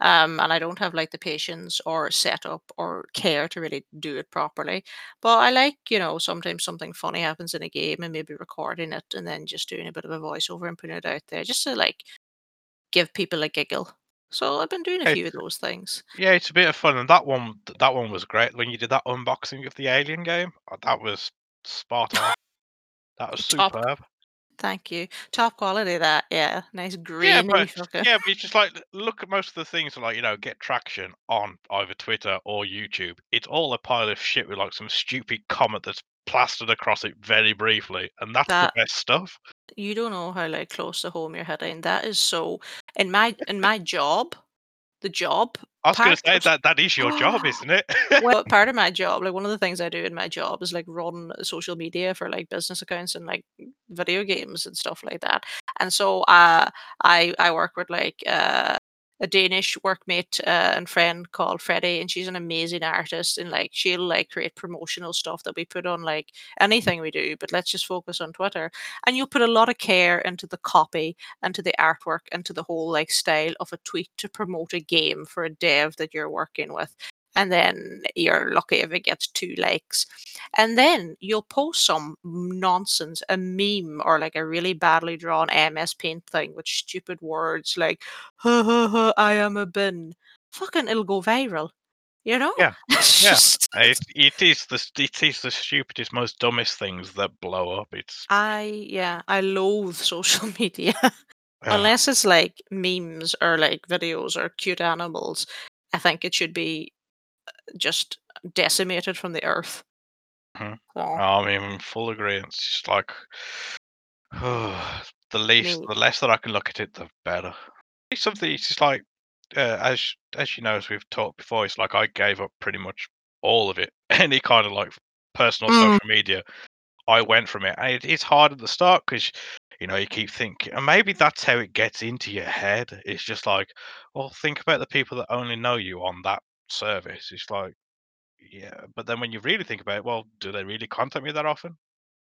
Um, and I don't have like the patience or setup or care to really do it properly. But I like, you know, sometimes something funny happens in a game and maybe recording it and then just doing a bit of a voiceover and putting it out there just to like give people a giggle. So I've been doing a few of those things. Yeah, it's a bit of fun, and that one that one was great when you did that unboxing of the Alien game. uh, That was spot on. That was Top superb. Thank you. Top quality that, yeah. Nice Yeah, but yeah, but it's just like look at most of the things that, like, you know, get traction on either Twitter or YouTube. It's all a pile of shit with like some stupid comment that's plastered across it very briefly, and that's the that best stuff. you don't know how like close to home you're hitting. That is so in my in my job, the job I was gonna say of that that is your job, isn't it? well, part of my job, like one of the things I do in my job is like run social media for like business accounts and like video games and stuff like that. And so uh I I work with like uh a Danish workmate uh, and friend called Freddie, and she's an amazing artist. And like she'll like create promotional stuff that we put on like anything we do, but let's just focus on Twitter. And you'll put a lot of care into the copy and to the artwork and to the whole like style of a tweet to promote a game for a dev that you're working with and then you're lucky if it gets two likes. And then you'll post some nonsense, a meme or like a really badly drawn MS Paint thing with stupid words like "ha ha ha, I am a bin." Fucking, it'll go viral. You know? Yeah, yeah. Uh, it it is the it is the stupidest, most dumbest things that blow up. It's I yeah, I loathe social media yeah. unless it's like memes or like videos or cute animals. I think it should be just decimated from the earth. Mhm. So, I'm in full agreement. It's just like the least me the less that I can look at it, the better. It's something it's just like uh, as as you know, as we've talked before, it's like I gave up pretty much all of it. Any kind of like personal Mm. social media, I went from it. And it is hard at the start because you know you keep thinking, and maybe that's how it gets into your head. It's just like, well, think about the people that only know you on that service. It's like, yeah, but then when you really think about it, well, do they really contact me that often?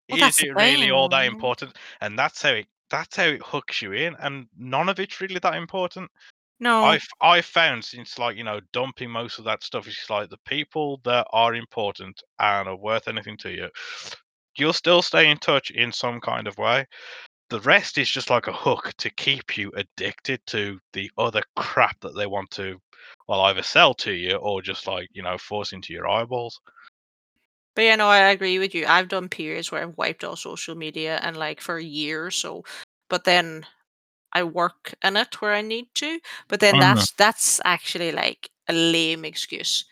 Well, Is it really all that important? And that's how it that's how it hooks you in, and none of it's really that important. No, I've I've found since like you know dumping most of that stuff is just like the people that are important and are worth anything to you, you'll still stay in touch in some kind of way. The rest is just like a hook to keep you addicted to the other crap that they want to, well, either sell to you or just like you know force into your eyeballs. but yeah, no, I agree with you. I've done periods where I've wiped all social media and like for a year or So, but then I work in it where I need to. But then Mhm. that's that's actually like a lame excuse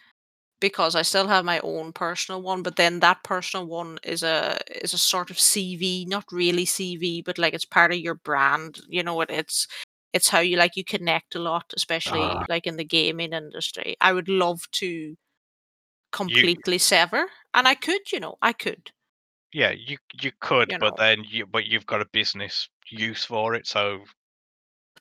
because I still have my own personal one. But then that personal one is a is a sort of CV, not really CV, but like it's part of your brand. You know what? It's it's how you like you connect a lot, especially Ah, like in the gaming industry. I would love to you completely sever, and I could, you know, I could, Yeah, you you could, you but know, then you but you've got a business use for it, so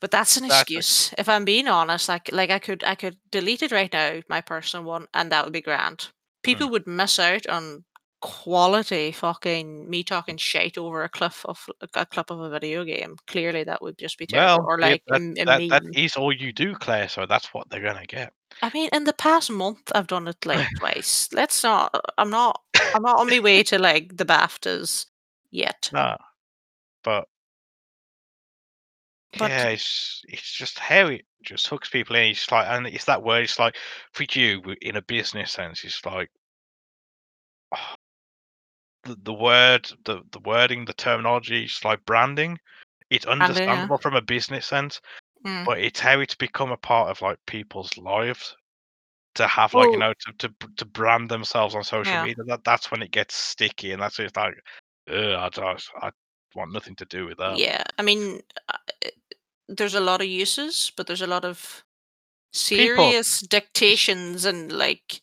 but that's an a excuse. If I'm being honest, like like I could I could delete it right now, my personal one, and that would be grand. mm. People would miss out on quality fucking me talking shit over a cliff of a clip of a video game. Clearly, that would just be terrible. Well, Or like a, that m- a that that meme. is all you do, Claire, so that's what they're gonna get. I mean, in the past month, I've done it like twice. Let's not. I'm not. I'm not on my way to like the BAFTAs yet. No, but But yeah, it's it's just how it just hooks people in. It's like, and it's that word. It's like for you in a business sense. It's like the, the word, the the wording, the terminology. It's like branding. It's and yeah. understandable from a business sense, Mm. but it's how it's become a part of like people's lives. To have, like, you Well, know, to to to brand themselves on social yeah. media, that that's when it gets sticky, and that's when it's like, "Ugh, I don't I want nothing to do with that." Yeah, I mean, uh, there's a lot of uses, but there's a lot of People serious dictations and like,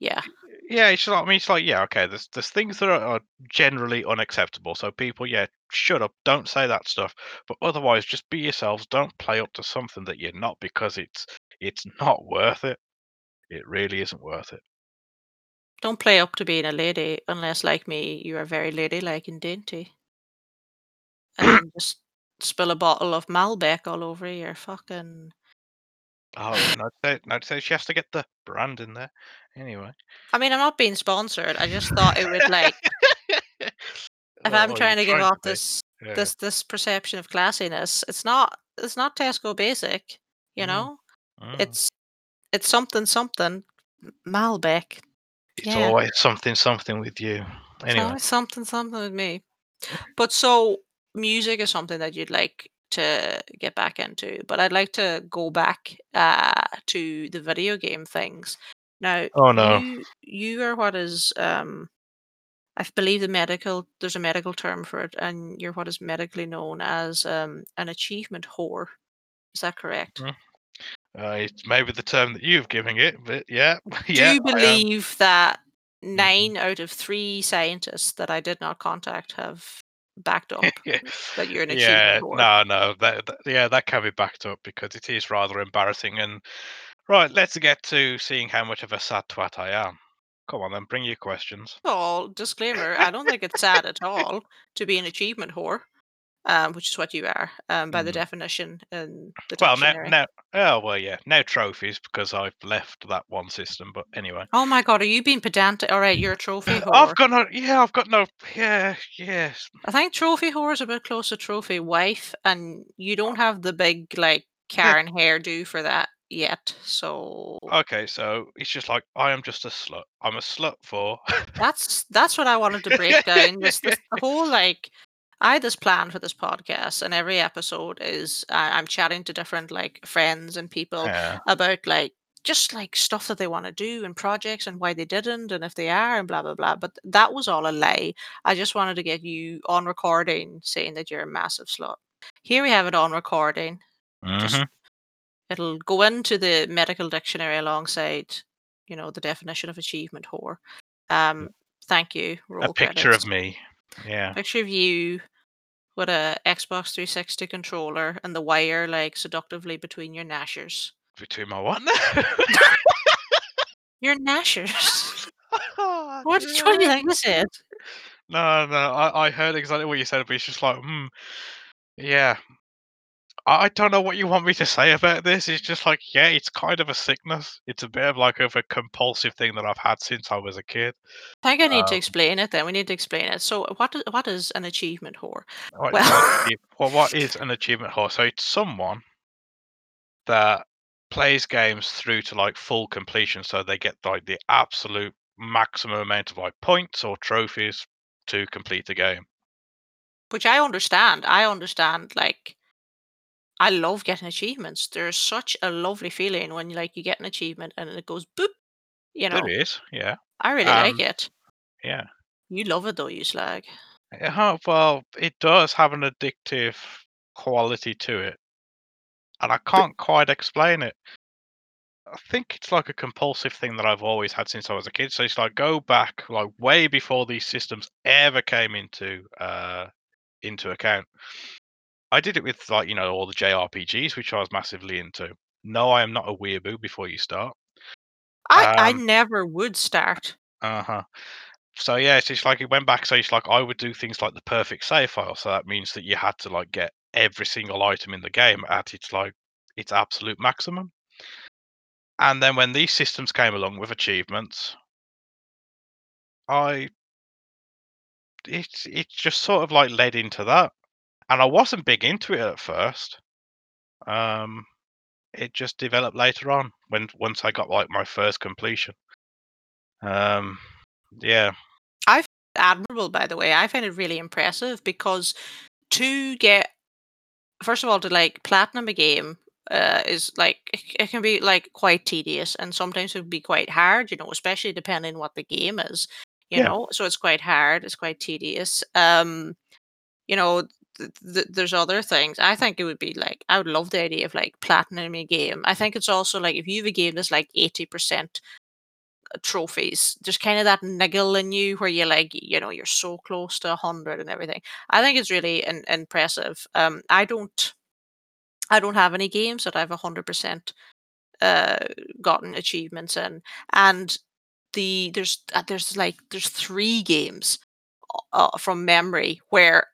yeah, yeah, it's like I mean, it's like, yeah, okay, there's there's things that are are generally unacceptable, so people, yeah, shut up, don't say that stuff, but otherwise, just be yourselves, don't play up to something that you're not because it's it's not worth it. It really isn't worth it. don't play up to being a lady unless, like me, you are very ladylike and dainty, and just spill a bottle of Malbec all over your fucking. Oh, no, say no, say she has to get the brand in there. Anyway. I mean, I'm not being sponsored. I just thought it would like if Oh, I'm well, trying to give off this Yeah. this this perception of classiness. It's not it's not Tesco Basic, you Mm, know. mm. It's it's something something Malbec. It's Yeah. always something, something with you. It's Anyway, always something, something with me. But so music is something that you'd like to get back into, but I'd like to go back uh, to the video game things. Now, Oh no. you you are what is um I believe the medical there's a medical term for it, and you're what is medically known as um, an achievement whore. Is that correct? Mm. Uh, it's maybe the term that you've given it, but yeah, yeah. Do you believe that Mhm. nine out of three scientists that I did not contact have backed up that you're an yeah, achievement whore? no, no, that, that- yeah, that can be backed up because it is rather embarrassing. And right, let's get to seeing how much of a sad twat I am. Come on, then, bring your questions. Well, disclaimer, I don't think it's sad at all to be an achievement whore, um, which is what you are, um, by the Mm. definition And the Well, now, dictionary. now, oh well, yeah, now trophies because I've left that one system. But anyway, Oh my god, are you being pedantic? All right, you're a trophy whore. I've got no, yeah, I've got no, yeah, yes, I think trophy whore is a bit close to trophy wife, and you don't have the big like Yeah. Karen hairdo for that yet. So Okay, so it's just like I am just a slut. I'm a slut for. that's that's what I wanted to break down. This, this the whole like I had this plan for this podcast, and every episode is I I'm chatting to different like friends and people yeah. about like just like stuff that they want to do and projects and why they didn't and if they are and blah blah blah. But that was all a lie. I just wanted to get you on recording saying that you're a massive slut. Here we have it on recording. Just Mhm. it'll go into the medical dictionary alongside, you know, the definition of achievement whore. Um, thank you. A Roll picture credits. of me. Yeah. Picture of you with a Xbox 360 controller and the wire like seductively between your nashers. Between my what? Your gnashers. What, what do you think I said? No, no, I, I heard exactly what you said, but it's just like, hmm, yeah. I, don't know what you want me to say about this. It's just like, yeah, it's kind of a sickness. It's a bit of like of a compulsive thing that I've had since I was a kid. I think I need to Um, explain it then. We need to explain it. So what is, what is an achievement whore? What, Well- well, what is an achievement whore? So it's someone that plays games through to like full completion, so they get like the absolute maximum amount of like points or trophies to complete the game. Which I understand. I understand like I love getting achievements. There's such a lovely feeling when like you get an achievement and it goes boop. You know, There is, yeah, I really like um, it. yeah. You love it though, you slag. Uh, well, it does have an addictive quality to it, and I can't quite explain it. I think it's like a compulsive thing that I've always had since I was a kid. So it's like go back like way before these systems ever came into uh into account. I did it with like you know all the JRPGs, which I was massively into. No, I am not a weeaboo. Before you start, I I Um, never would start. uh huh. So yeah, it's just like it went back. So it's like I would do things like the perfect save file. So that means that you had to like get every single item in the game at its like its absolute maximum. And then when these systems came along with achievements, I it it just sort of like led into that. And I wasn't big into it at first. Um it just developed later on when once I got like my first completion. Um yeah. I admirable, by the way. I find it really impressive because to get first of all to like platinum a game uh, is like it, can be like quite tedious and sometimes it would be quite hard. You know, especially depending what the game is. You Yeah. know, so it's quite hard. It's quite tedious. Um, you know. Th- th- there's other things. I think it would be like I would love the idea of like platinum a game. I think it's also like if you have a game that's like eighty percent trophies. There's kind of that niggle in you where you're like, you know, you're so close to hundred and everything. I think it's really in, impressive. Um, I don't, I don't have any games that I've hundred percent uh gotten achievements in, and the there's uh, there's like there's three games uh, from memory where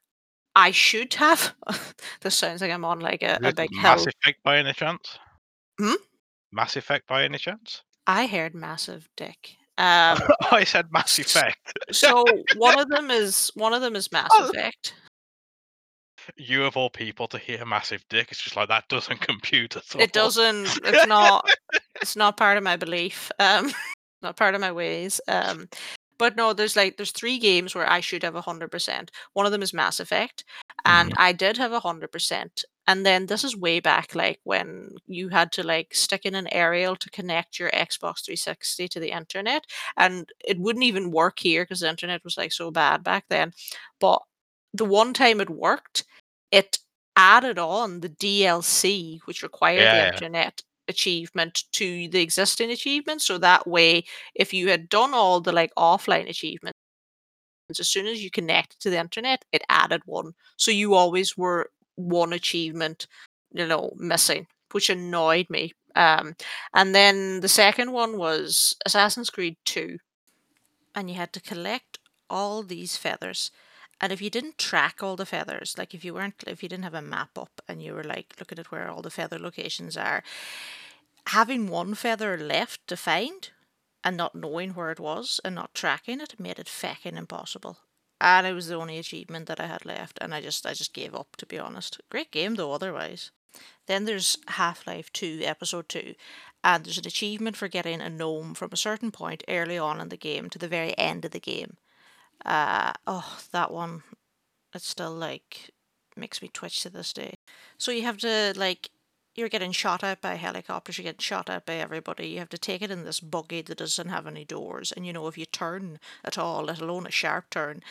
I should have. this sounds like I'm on like a, a big Mass hill. Effect by any chance? Hmm? Mass Effect by any chance? I heard massive dick. Um, I said Mass Effect. so one of them is one of them is Mass Oh. Effect. You of all people to hear massive dick, it's just like that doesn't compute at all. It doesn't. It's not. It's not part of my belief. Um, not part of my ways. Um, But no, there's like there's three games where I should have hundred percent. One of them is Mass Effect, and Mhm. I did have hundred percent. And then this is way back, like when you had to like stick in an aerial to connect your Xbox 360 to the internet, and it wouldn't even work here because the internet was like so bad back then. But the one time it worked, it added on the DLC, which required the Yeah, yeah. internet achievement to the existing achievement. So that way, if you had done all the like offline achievements, as soon as you connected to the internet, it added one. So you always were one achievement, you know, missing, which annoyed me. Um, and then the second one was Assassin's Creed 2, and you had to collect all these feathers. And if you didn't track all the feathers, like if you weren't, if you didn't have a map up and you were like looking at where all the feather locations are, having one feather left to find and not knowing where it was and not tracking it made it feckin' impossible. And it was the only achievement that I had left, and I just I just gave up to be honest. Great game though, otherwise. Then there's Half Life 2, Episode 2, and there's an achievement for getting a gnome from a certain point early on in the game to the very end of the game. Uh, oh, that one, it still like makes me twitch to this day. So you have to like you're getting shot at by helicopters, you're getting shot at by everybody. You have to take it in this buggy that doesn't have any doors. And you know, if you turn at all, let alone a sharp turn,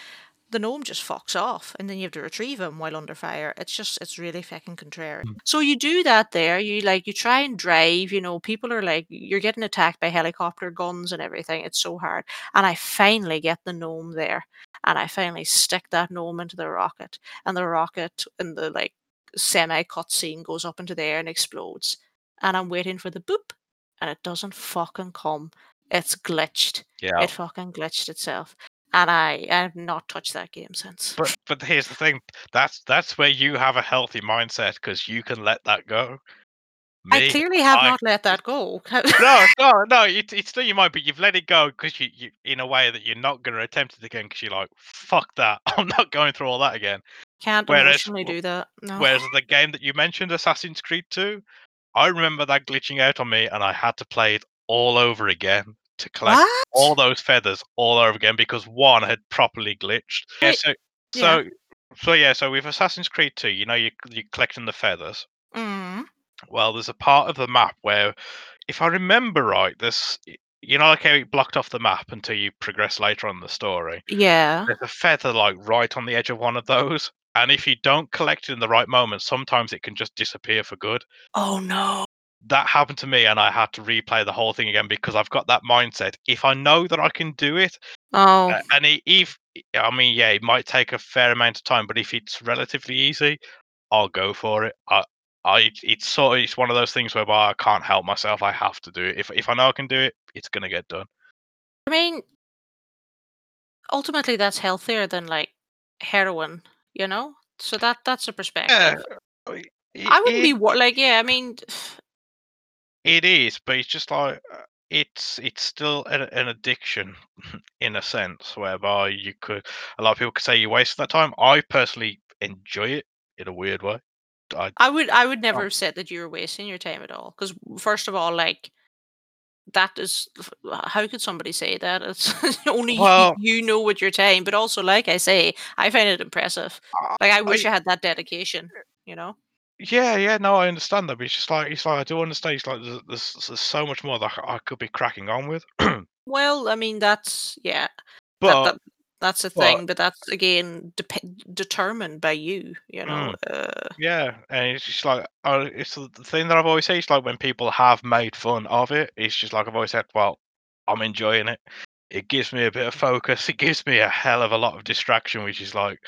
the gnome just fucks off and then you have to retrieve him while under fire. It's just, it's really fucking contrary. Mm. So you do that there. You like, you try and drive, you know, people are like, you're getting attacked by helicopter guns and everything. It's so hard. And I finally get the gnome there and I finally stick that gnome into the rocket and the rocket and the like semi cutscene goes up into the air and explodes. And I'm waiting for the boop, and it doesn't fucking come. It's glitched. Yeah. It fucking glitched itself. And I I've not touched that game since. But but here's the thing. That's that's where you have a healthy mindset because you can let that go. I clearly have I- not let that go. no, no, no. It's it's still you might, but you've let it go because you, you in a way that you're not going to attempt it again because you're like, fuck that. I'm not going through all that again. Can't Whereas- emotionally do that. No. Whereas the game that you mentioned, Assassin's Creed 2, I remember that glitching out on me, and I had to play it all over again to collect what? all those feathers all over again because one had properly glitched. Yeah, so yeah. so so yeah, so with Assassin's Creed 2, you know, you you're collecting the feathers. Mm. Well, there's a part of the map where, if I remember right, this you know like how it blocked off the map until you progress later on in the story. Yeah. There's a feather like right on the edge of one of those, and if you don't collect it in the right moment, sometimes it can just disappear for good. Oh no. That happened to me, and I had to replay the whole thing again because I've got that mindset. If I know that I can do it, Oh. uh, and i- if I mean, yeah, it might take a fair amount of time, but if it's relatively easy, I'll go for it. I, I, it's sort of it's one of those things whereby I can't help myself. I have to do it. If if I know I can do it, it's gonna get done. I mean, ultimately, that's healthier than like heroin, you know. So that that's a perspective. I- I wouldn't it- be wor- like, yeah. I mean, It is, but it's just like uh, it's it's still an, an addiction in a sense, whereby you could a lot of people could say you wasted that time. I personally enjoy it in a weird way. I, I would I would never have said that you were wasting your time at all. Because first of all, like that is how could somebody say that? It's only you- Well- you, know what your time. But also, like I say, I find it impressive. Like I wish I, I- had that dedication. You know. Yeah, yeah, no, I understand that, but it's just like it's like I do understand. It's like there's, there's, there's so much more that I could be cracking on with. Well, I mean that's yeah. but that, that that's a but- thing, but that's again dep determined by you. You know. Mm. Uh, Yeah, and it's just like uh, it's the the thing that I've always said. It's like when people have made fun of it, it's just like I've always said. Well, I'm enjoying it. It gives me a bit of focus. It gives me a hell of a lot of distraction, which is like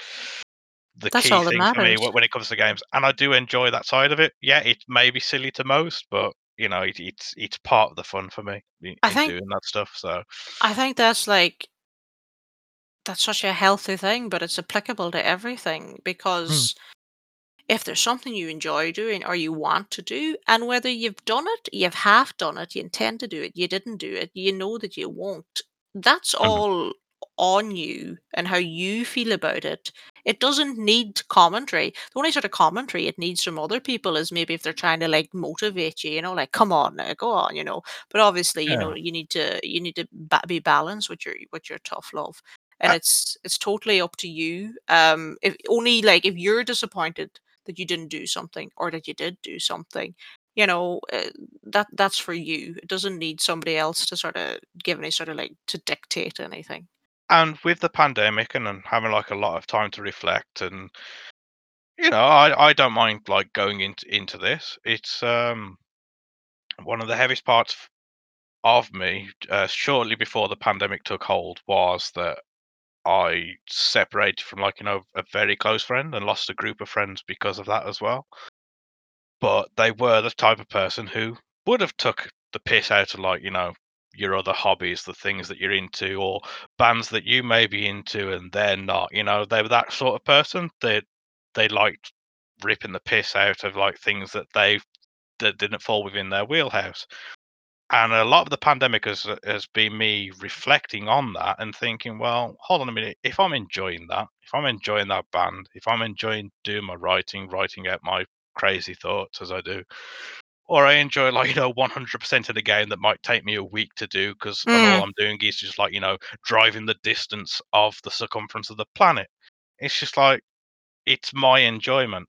the That's key all that thing for me when, it comes to games. And I do enjoy that side of it. Yeah, it may be silly to most, but you know, it, it's it's part of the fun for me in, I in think- doing that stuff. So I think that's like that's such a healthy thing, but it's applicable to everything hmm. because if there's something you enjoy doing or you want to do, and whether you've done it, you've half done it, you intend to do it, you didn't do it, you know that you won't. That's hmm. all on you and how you feel about it, it doesn't need commentary. The only sort of commentary it needs from other people is maybe if they're trying to like motivate you, you know, like come on, now, go on, you know. But obviously, you Yeah. know, you need to you need to ba- be balanced with your with your tough love, and Uh, it's it's totally up to you. Um, if only like if you're disappointed that you didn't do something or that you did do something, you know, uh, that that's for you. It doesn't need somebody else to sort of give any sort of like to dictate anything. And with the pandemic and, and having like a lot of time to reflect and you know, I I don't mind like going into into this. It's um one of the heaviest parts of me uh, shortly before the pandemic took hold was that I separated from like you know a very close friend and lost a group of friends because of that as well. But they were the type of person who would have took the piss out of like you know your other hobbies, the things that you're into, or bands that you may be into, and they're not. You know, they were that sort of person. They they liked ripping the piss out of like things that they that didn't fall within their wheelhouse. And a lot of the pandemic has has been me reflecting on that and thinking, well, hold on a minute. If I'm enjoying that, if I'm enjoying that band, if I'm enjoying doing my writing, writing out my crazy thoughts as I do, or I enjoy like you know 100% of the game that might take me a week to do because and all Mm. I'm doing is just like you know driving the distance of the circumference of the planet. It's just like it's my enjoyment.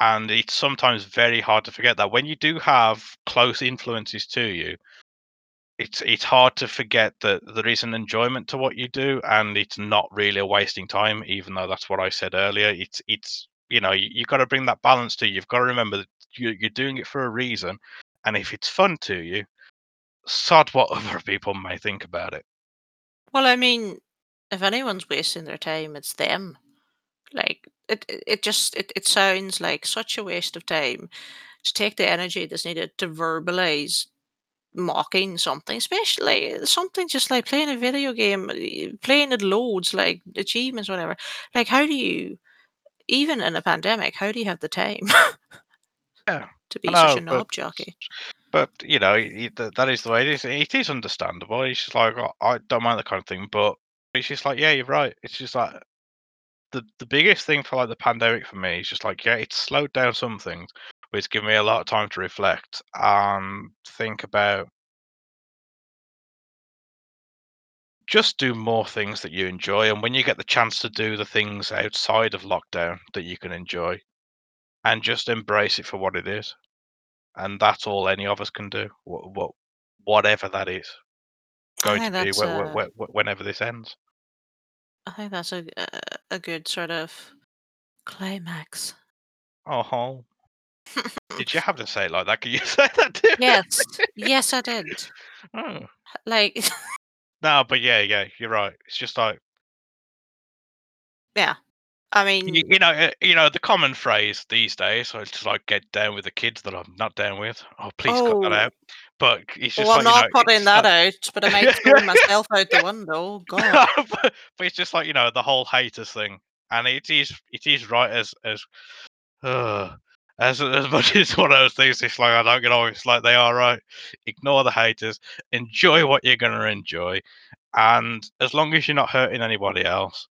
And it's sometimes very hard to forget that when you do have close influences to you, it's it's hard to forget that there is an enjoyment to what you do, and it's not really a wasting time, even though that's what I said earlier. It's it's you know you, you've got to bring that balance to you. You've got to remember that you, you're doing it for a reason, and if it's fun to you, sod what other people may think about it. Well, I mean, if anyone's wasting their time, it's them. Like it, it, just it, it sounds like such a waste of time to take the energy that's needed to verbalize mocking something, especially something just like playing a video game, playing it loads, like achievements, whatever. Like, how do you, even in a pandemic, how do you have the time Yeah, to be such a know, but knob jockey? but you know that is the way it is. It is understandable. It's just like "Oh, I don't mind that kind of thing, but it's just like yeah, you're right. It's just like the the biggest thing for like the pandemic for me is just like yeah, it's slowed down some things, but it's given me a lot of time to reflect and think about just do more things that you enjoy. And when you get the chance to do the things outside of lockdown that you can enjoy, and just embrace it for what it is, and that's all any of us can do. What, what whatever that is going to be wh- wh- a, wh- wh- whenever this ends. I think that's a a, a good sort of climax. Oh, did you have to say it like that? Can you say that too? yes, yes, I did. Oh. Like, No, but yeah, yeah, you're right. It's just like yeah. I mean, you know, uh, you know the common phrase these days. So it's just like get down with the kids that I'm not down with. Oh, please cut that oh, out. But it's well, just I'm like you know, not putting that like, out, but I might throw myself out the window. God. but, but it's just like you know the whole haters thing, and it is it is right as as uh, as as much as one of those things. It's like I don't get on. It's like they are right. Ignore the haters. Enjoy what you're gonna enjoy, and as long as you're not hurting anybody else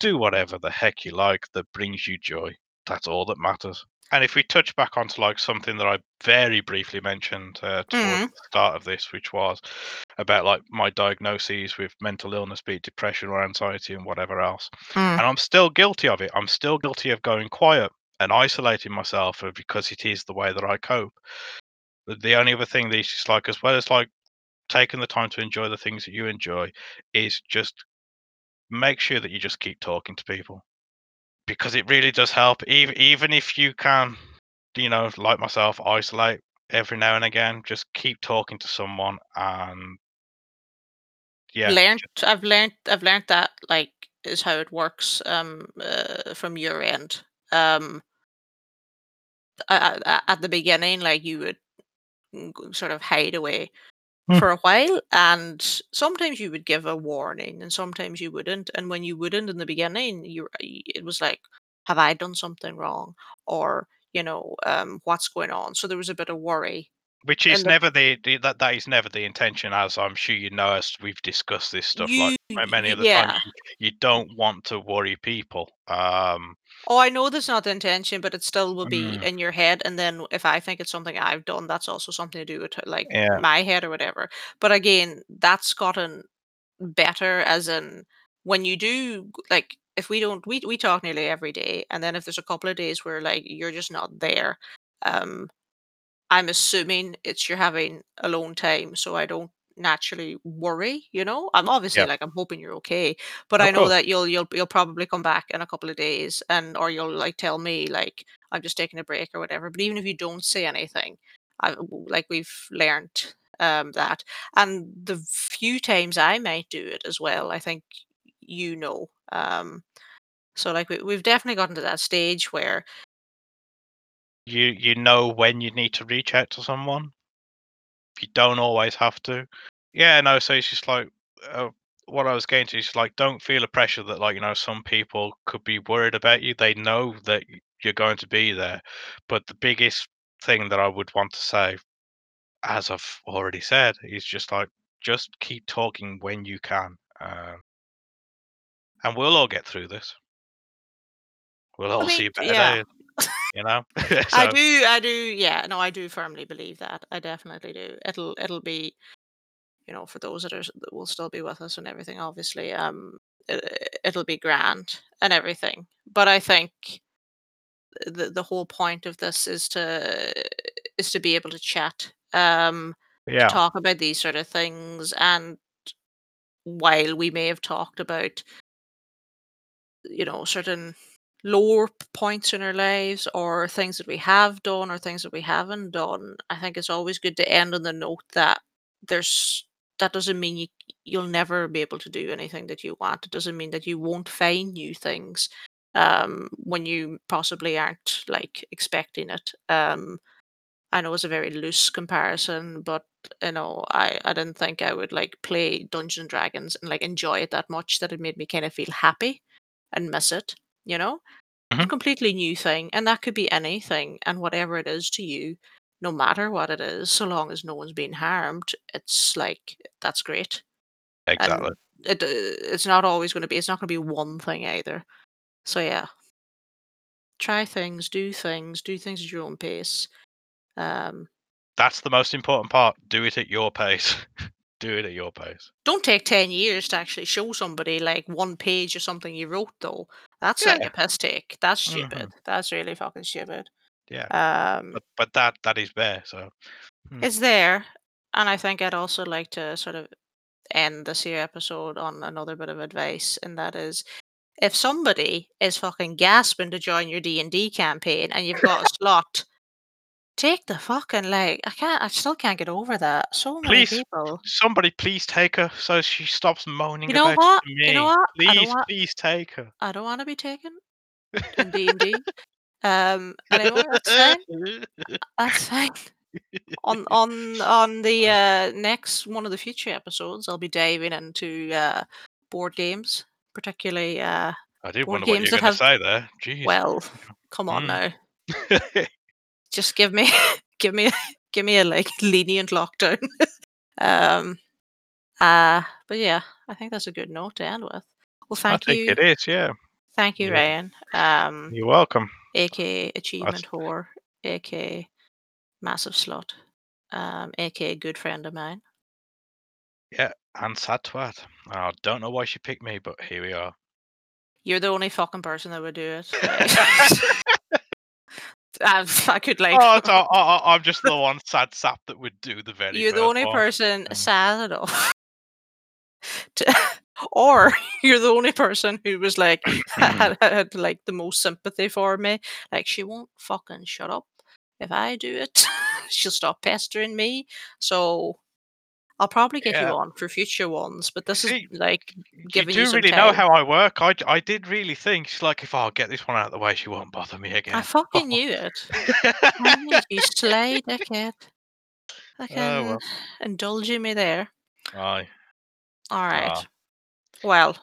do whatever the heck you like that brings you joy. That's all that matters. And if we touch back onto like something that I very briefly mentioned uh, towards Mm, the start of this, which was about like my diagnoses with mental illness, be it depression or anxiety and whatever else, mm. and I'm still guilty of it. I'm still guilty of going quiet and isolating myself uh, because it is the way that I cope. But the only other thing that is just like, as well as like taking the time to enjoy the things that you enjoy, is just make sure that you just keep talking to people because it really does help. Even even if you can, you know, like myself, isolate every now and again, just keep talking to someone, and yeah, Learned. I've learned. I've learned that like is how it works. Um, uh, from your end. Um, a- a- a- at the beginning, like you would mm, sort of hide away Hmm. for a while, and sometimes you would give a warning, and sometimes you wouldn't. And when you wouldn't in the beginning, you it was like, have I done something wrong, or you know, um, what's going on? So there was a bit of worry Which is and never the, the that that is never the intention, as I'm sure you know, as we've discussed this stuff like you ma- many other times. yeah. You, you don't want to worry people. Um, Oh, I know that's not the intention, but it still will be mm, in your head. And then if I think it's something I've done, that's also something to do with like yeah, my head or whatever. But again, that's gotten better as in when you do like if we don't we we talk nearly every day and then if there's a couple of days where like you're just not there um I'm assuming it's you're having alone time, so I don't naturally worry, you know? I'm obviously yeah, like I'm hoping you're okay, but I of know course. that you'll you'll you'll probably come back in a couple of days and or you'll like tell me like I'm just taking a break or whatever. But even if you don't say anything, I like we've learned um that and the few times I might do it as well, I think you know. Um so like we, we've definitely gotten to that stage where You you know when you need to reach out to someone. You don't always have to. Yeah, no. So it's just like uh, what I was getting to is like don't feel a pressure that like you know some people could be worried about you. They know that you're going to be there, but the biggest thing that I would want to say, as I've already said, is just like just keep talking when you can, um, and we'll all get through this. We'll I all mean, see better yeah. days, you know. I do, I do, yeah. No, I do firmly believe that. I definitely do. It'll, it'll be, you know, for those that are that will still be with us and everything. Obviously, um, it, it'll be grand and everything. But I think the the whole point of this is to is to be able to chat, um, yeah, talk about these sort of things. And while we may have talked about you know, certain lower points in our lives or things that we have done or things that we haven't done, I think it's always good to end on the note that there's that doesn't mean you you'll never be able to do anything that you want. It doesn't mean that you won't find new things um when you possibly aren't like expecting it. Um I know it's a very loose comparison, but you know, I I didn't think I would like play Dungeons and Dragons and like enjoy it that much that it made me kind of feel happy and miss it, you know? It's a hmm completely new thing, and that could be anything, and whatever it is to you, no matter what it is, so long as no one's being harmed, it's like that's great. exactly. And it uh, it's not always going to be. It's not going to be one thing either. So yeah, try things, do things, do things at your own pace. Um, That's the most important part. Do it at your pace. Do it at your pace. don't take ten years to actually show somebody like one page or something you wrote though. That's like Yeah. a piss take. That's hmm stupid. That's really fucking stupid. Yeah. Um, But but that that is there. So hmm. It's there, and I think I'd also like to sort of end this here episode on another bit of advice, and that is if somebody is fucking gasping to join your D and D campaign and you've got a slot, take the fucking leg. I can't I still can't get over that. So many please, people. somebody, please take her so she stops moaning You know about what? to You know what? I don't Please, want please take her. I don't want to be taken in D and D. Um. Anyway, that's fine. That's fine. on on on the uh, next one of the future episodes, I'll be diving into uh, board games, particularly uh, I did board wonder what games you're that going to have. say there. Jeez. Well, come on Mm. now, just give me give me give me a like lenient lockdown. um. Uh. But yeah, I think that's a good note to end with. Well, I thank think you, it is. Yeah. thank you, Yeah. Ryan. Um. You're welcome. aka achievement whore, aka massive Slot, um, aka good friend of mine. Yeah. And sad twat. I don't know why she picked me, but here we are. You're the only fucking person that would do it. I, I could like. oh, I, I'm just the one sad sap that would do the very you're the only one. person Um, sad enough. To, or you're the only person who was like had, had like the most sympathy for me. Like she won't fucking shut up. If I do it, she'll stop pestering me. So I'll probably get Yeah. you on for future ones. But this See, is like you giving do you some really know how I work. I, I did really think she's like, if I'll get this one out of the way, she won't bother me again. I fucking knew it. Knew it, you sly dickhead. Fucking oh well. indulging me there. Aye. All right. Ah. Well,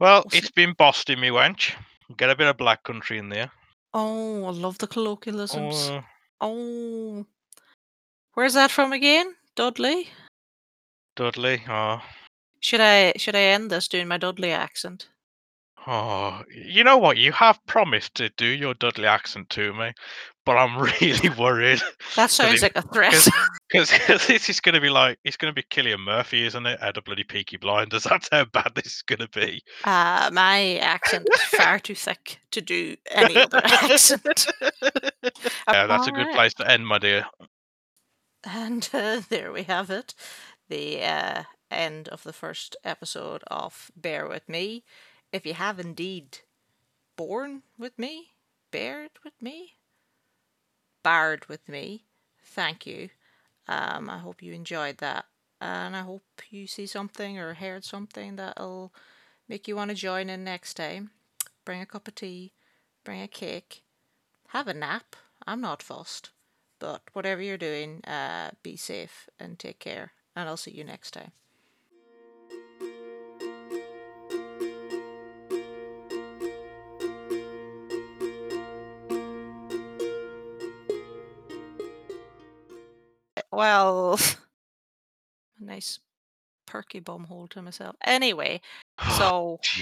Well, it's been bossed me wench. Get a bit of black country in there. oh, I love the colloquialisms. Oh, Oh, Where's that from again? Dudley? Dudley. Oh. Should I should I end this doing my Dudley accent? Oh, you know what? You have promised to do your Dudley accent to me, but I'm really worried. That sounds like a threat. Because this is going to be like, it's going to be Cillian Murphy, isn't it? Out of bloody Peaky Blinders. That's how bad this is going to be. Uh, my accent is far too thick to do any other accent. Yeah, that's a good Alright. place to end, my dear. And uh, there we have it. The uh, end of the first episode of Bear With Me. If you have indeed borne with me, bared with me, barred with me, thank you. Um, I hope you enjoyed that. And I hope you see something or heard something that'll make you want to join in next time. Bring a cup of tea, bring a cake, have a nap. I'm not fussed. But whatever you're doing, uh, be safe and take care. And I'll see you next time. Well, a nice perky bum hole to myself. Anyway, so.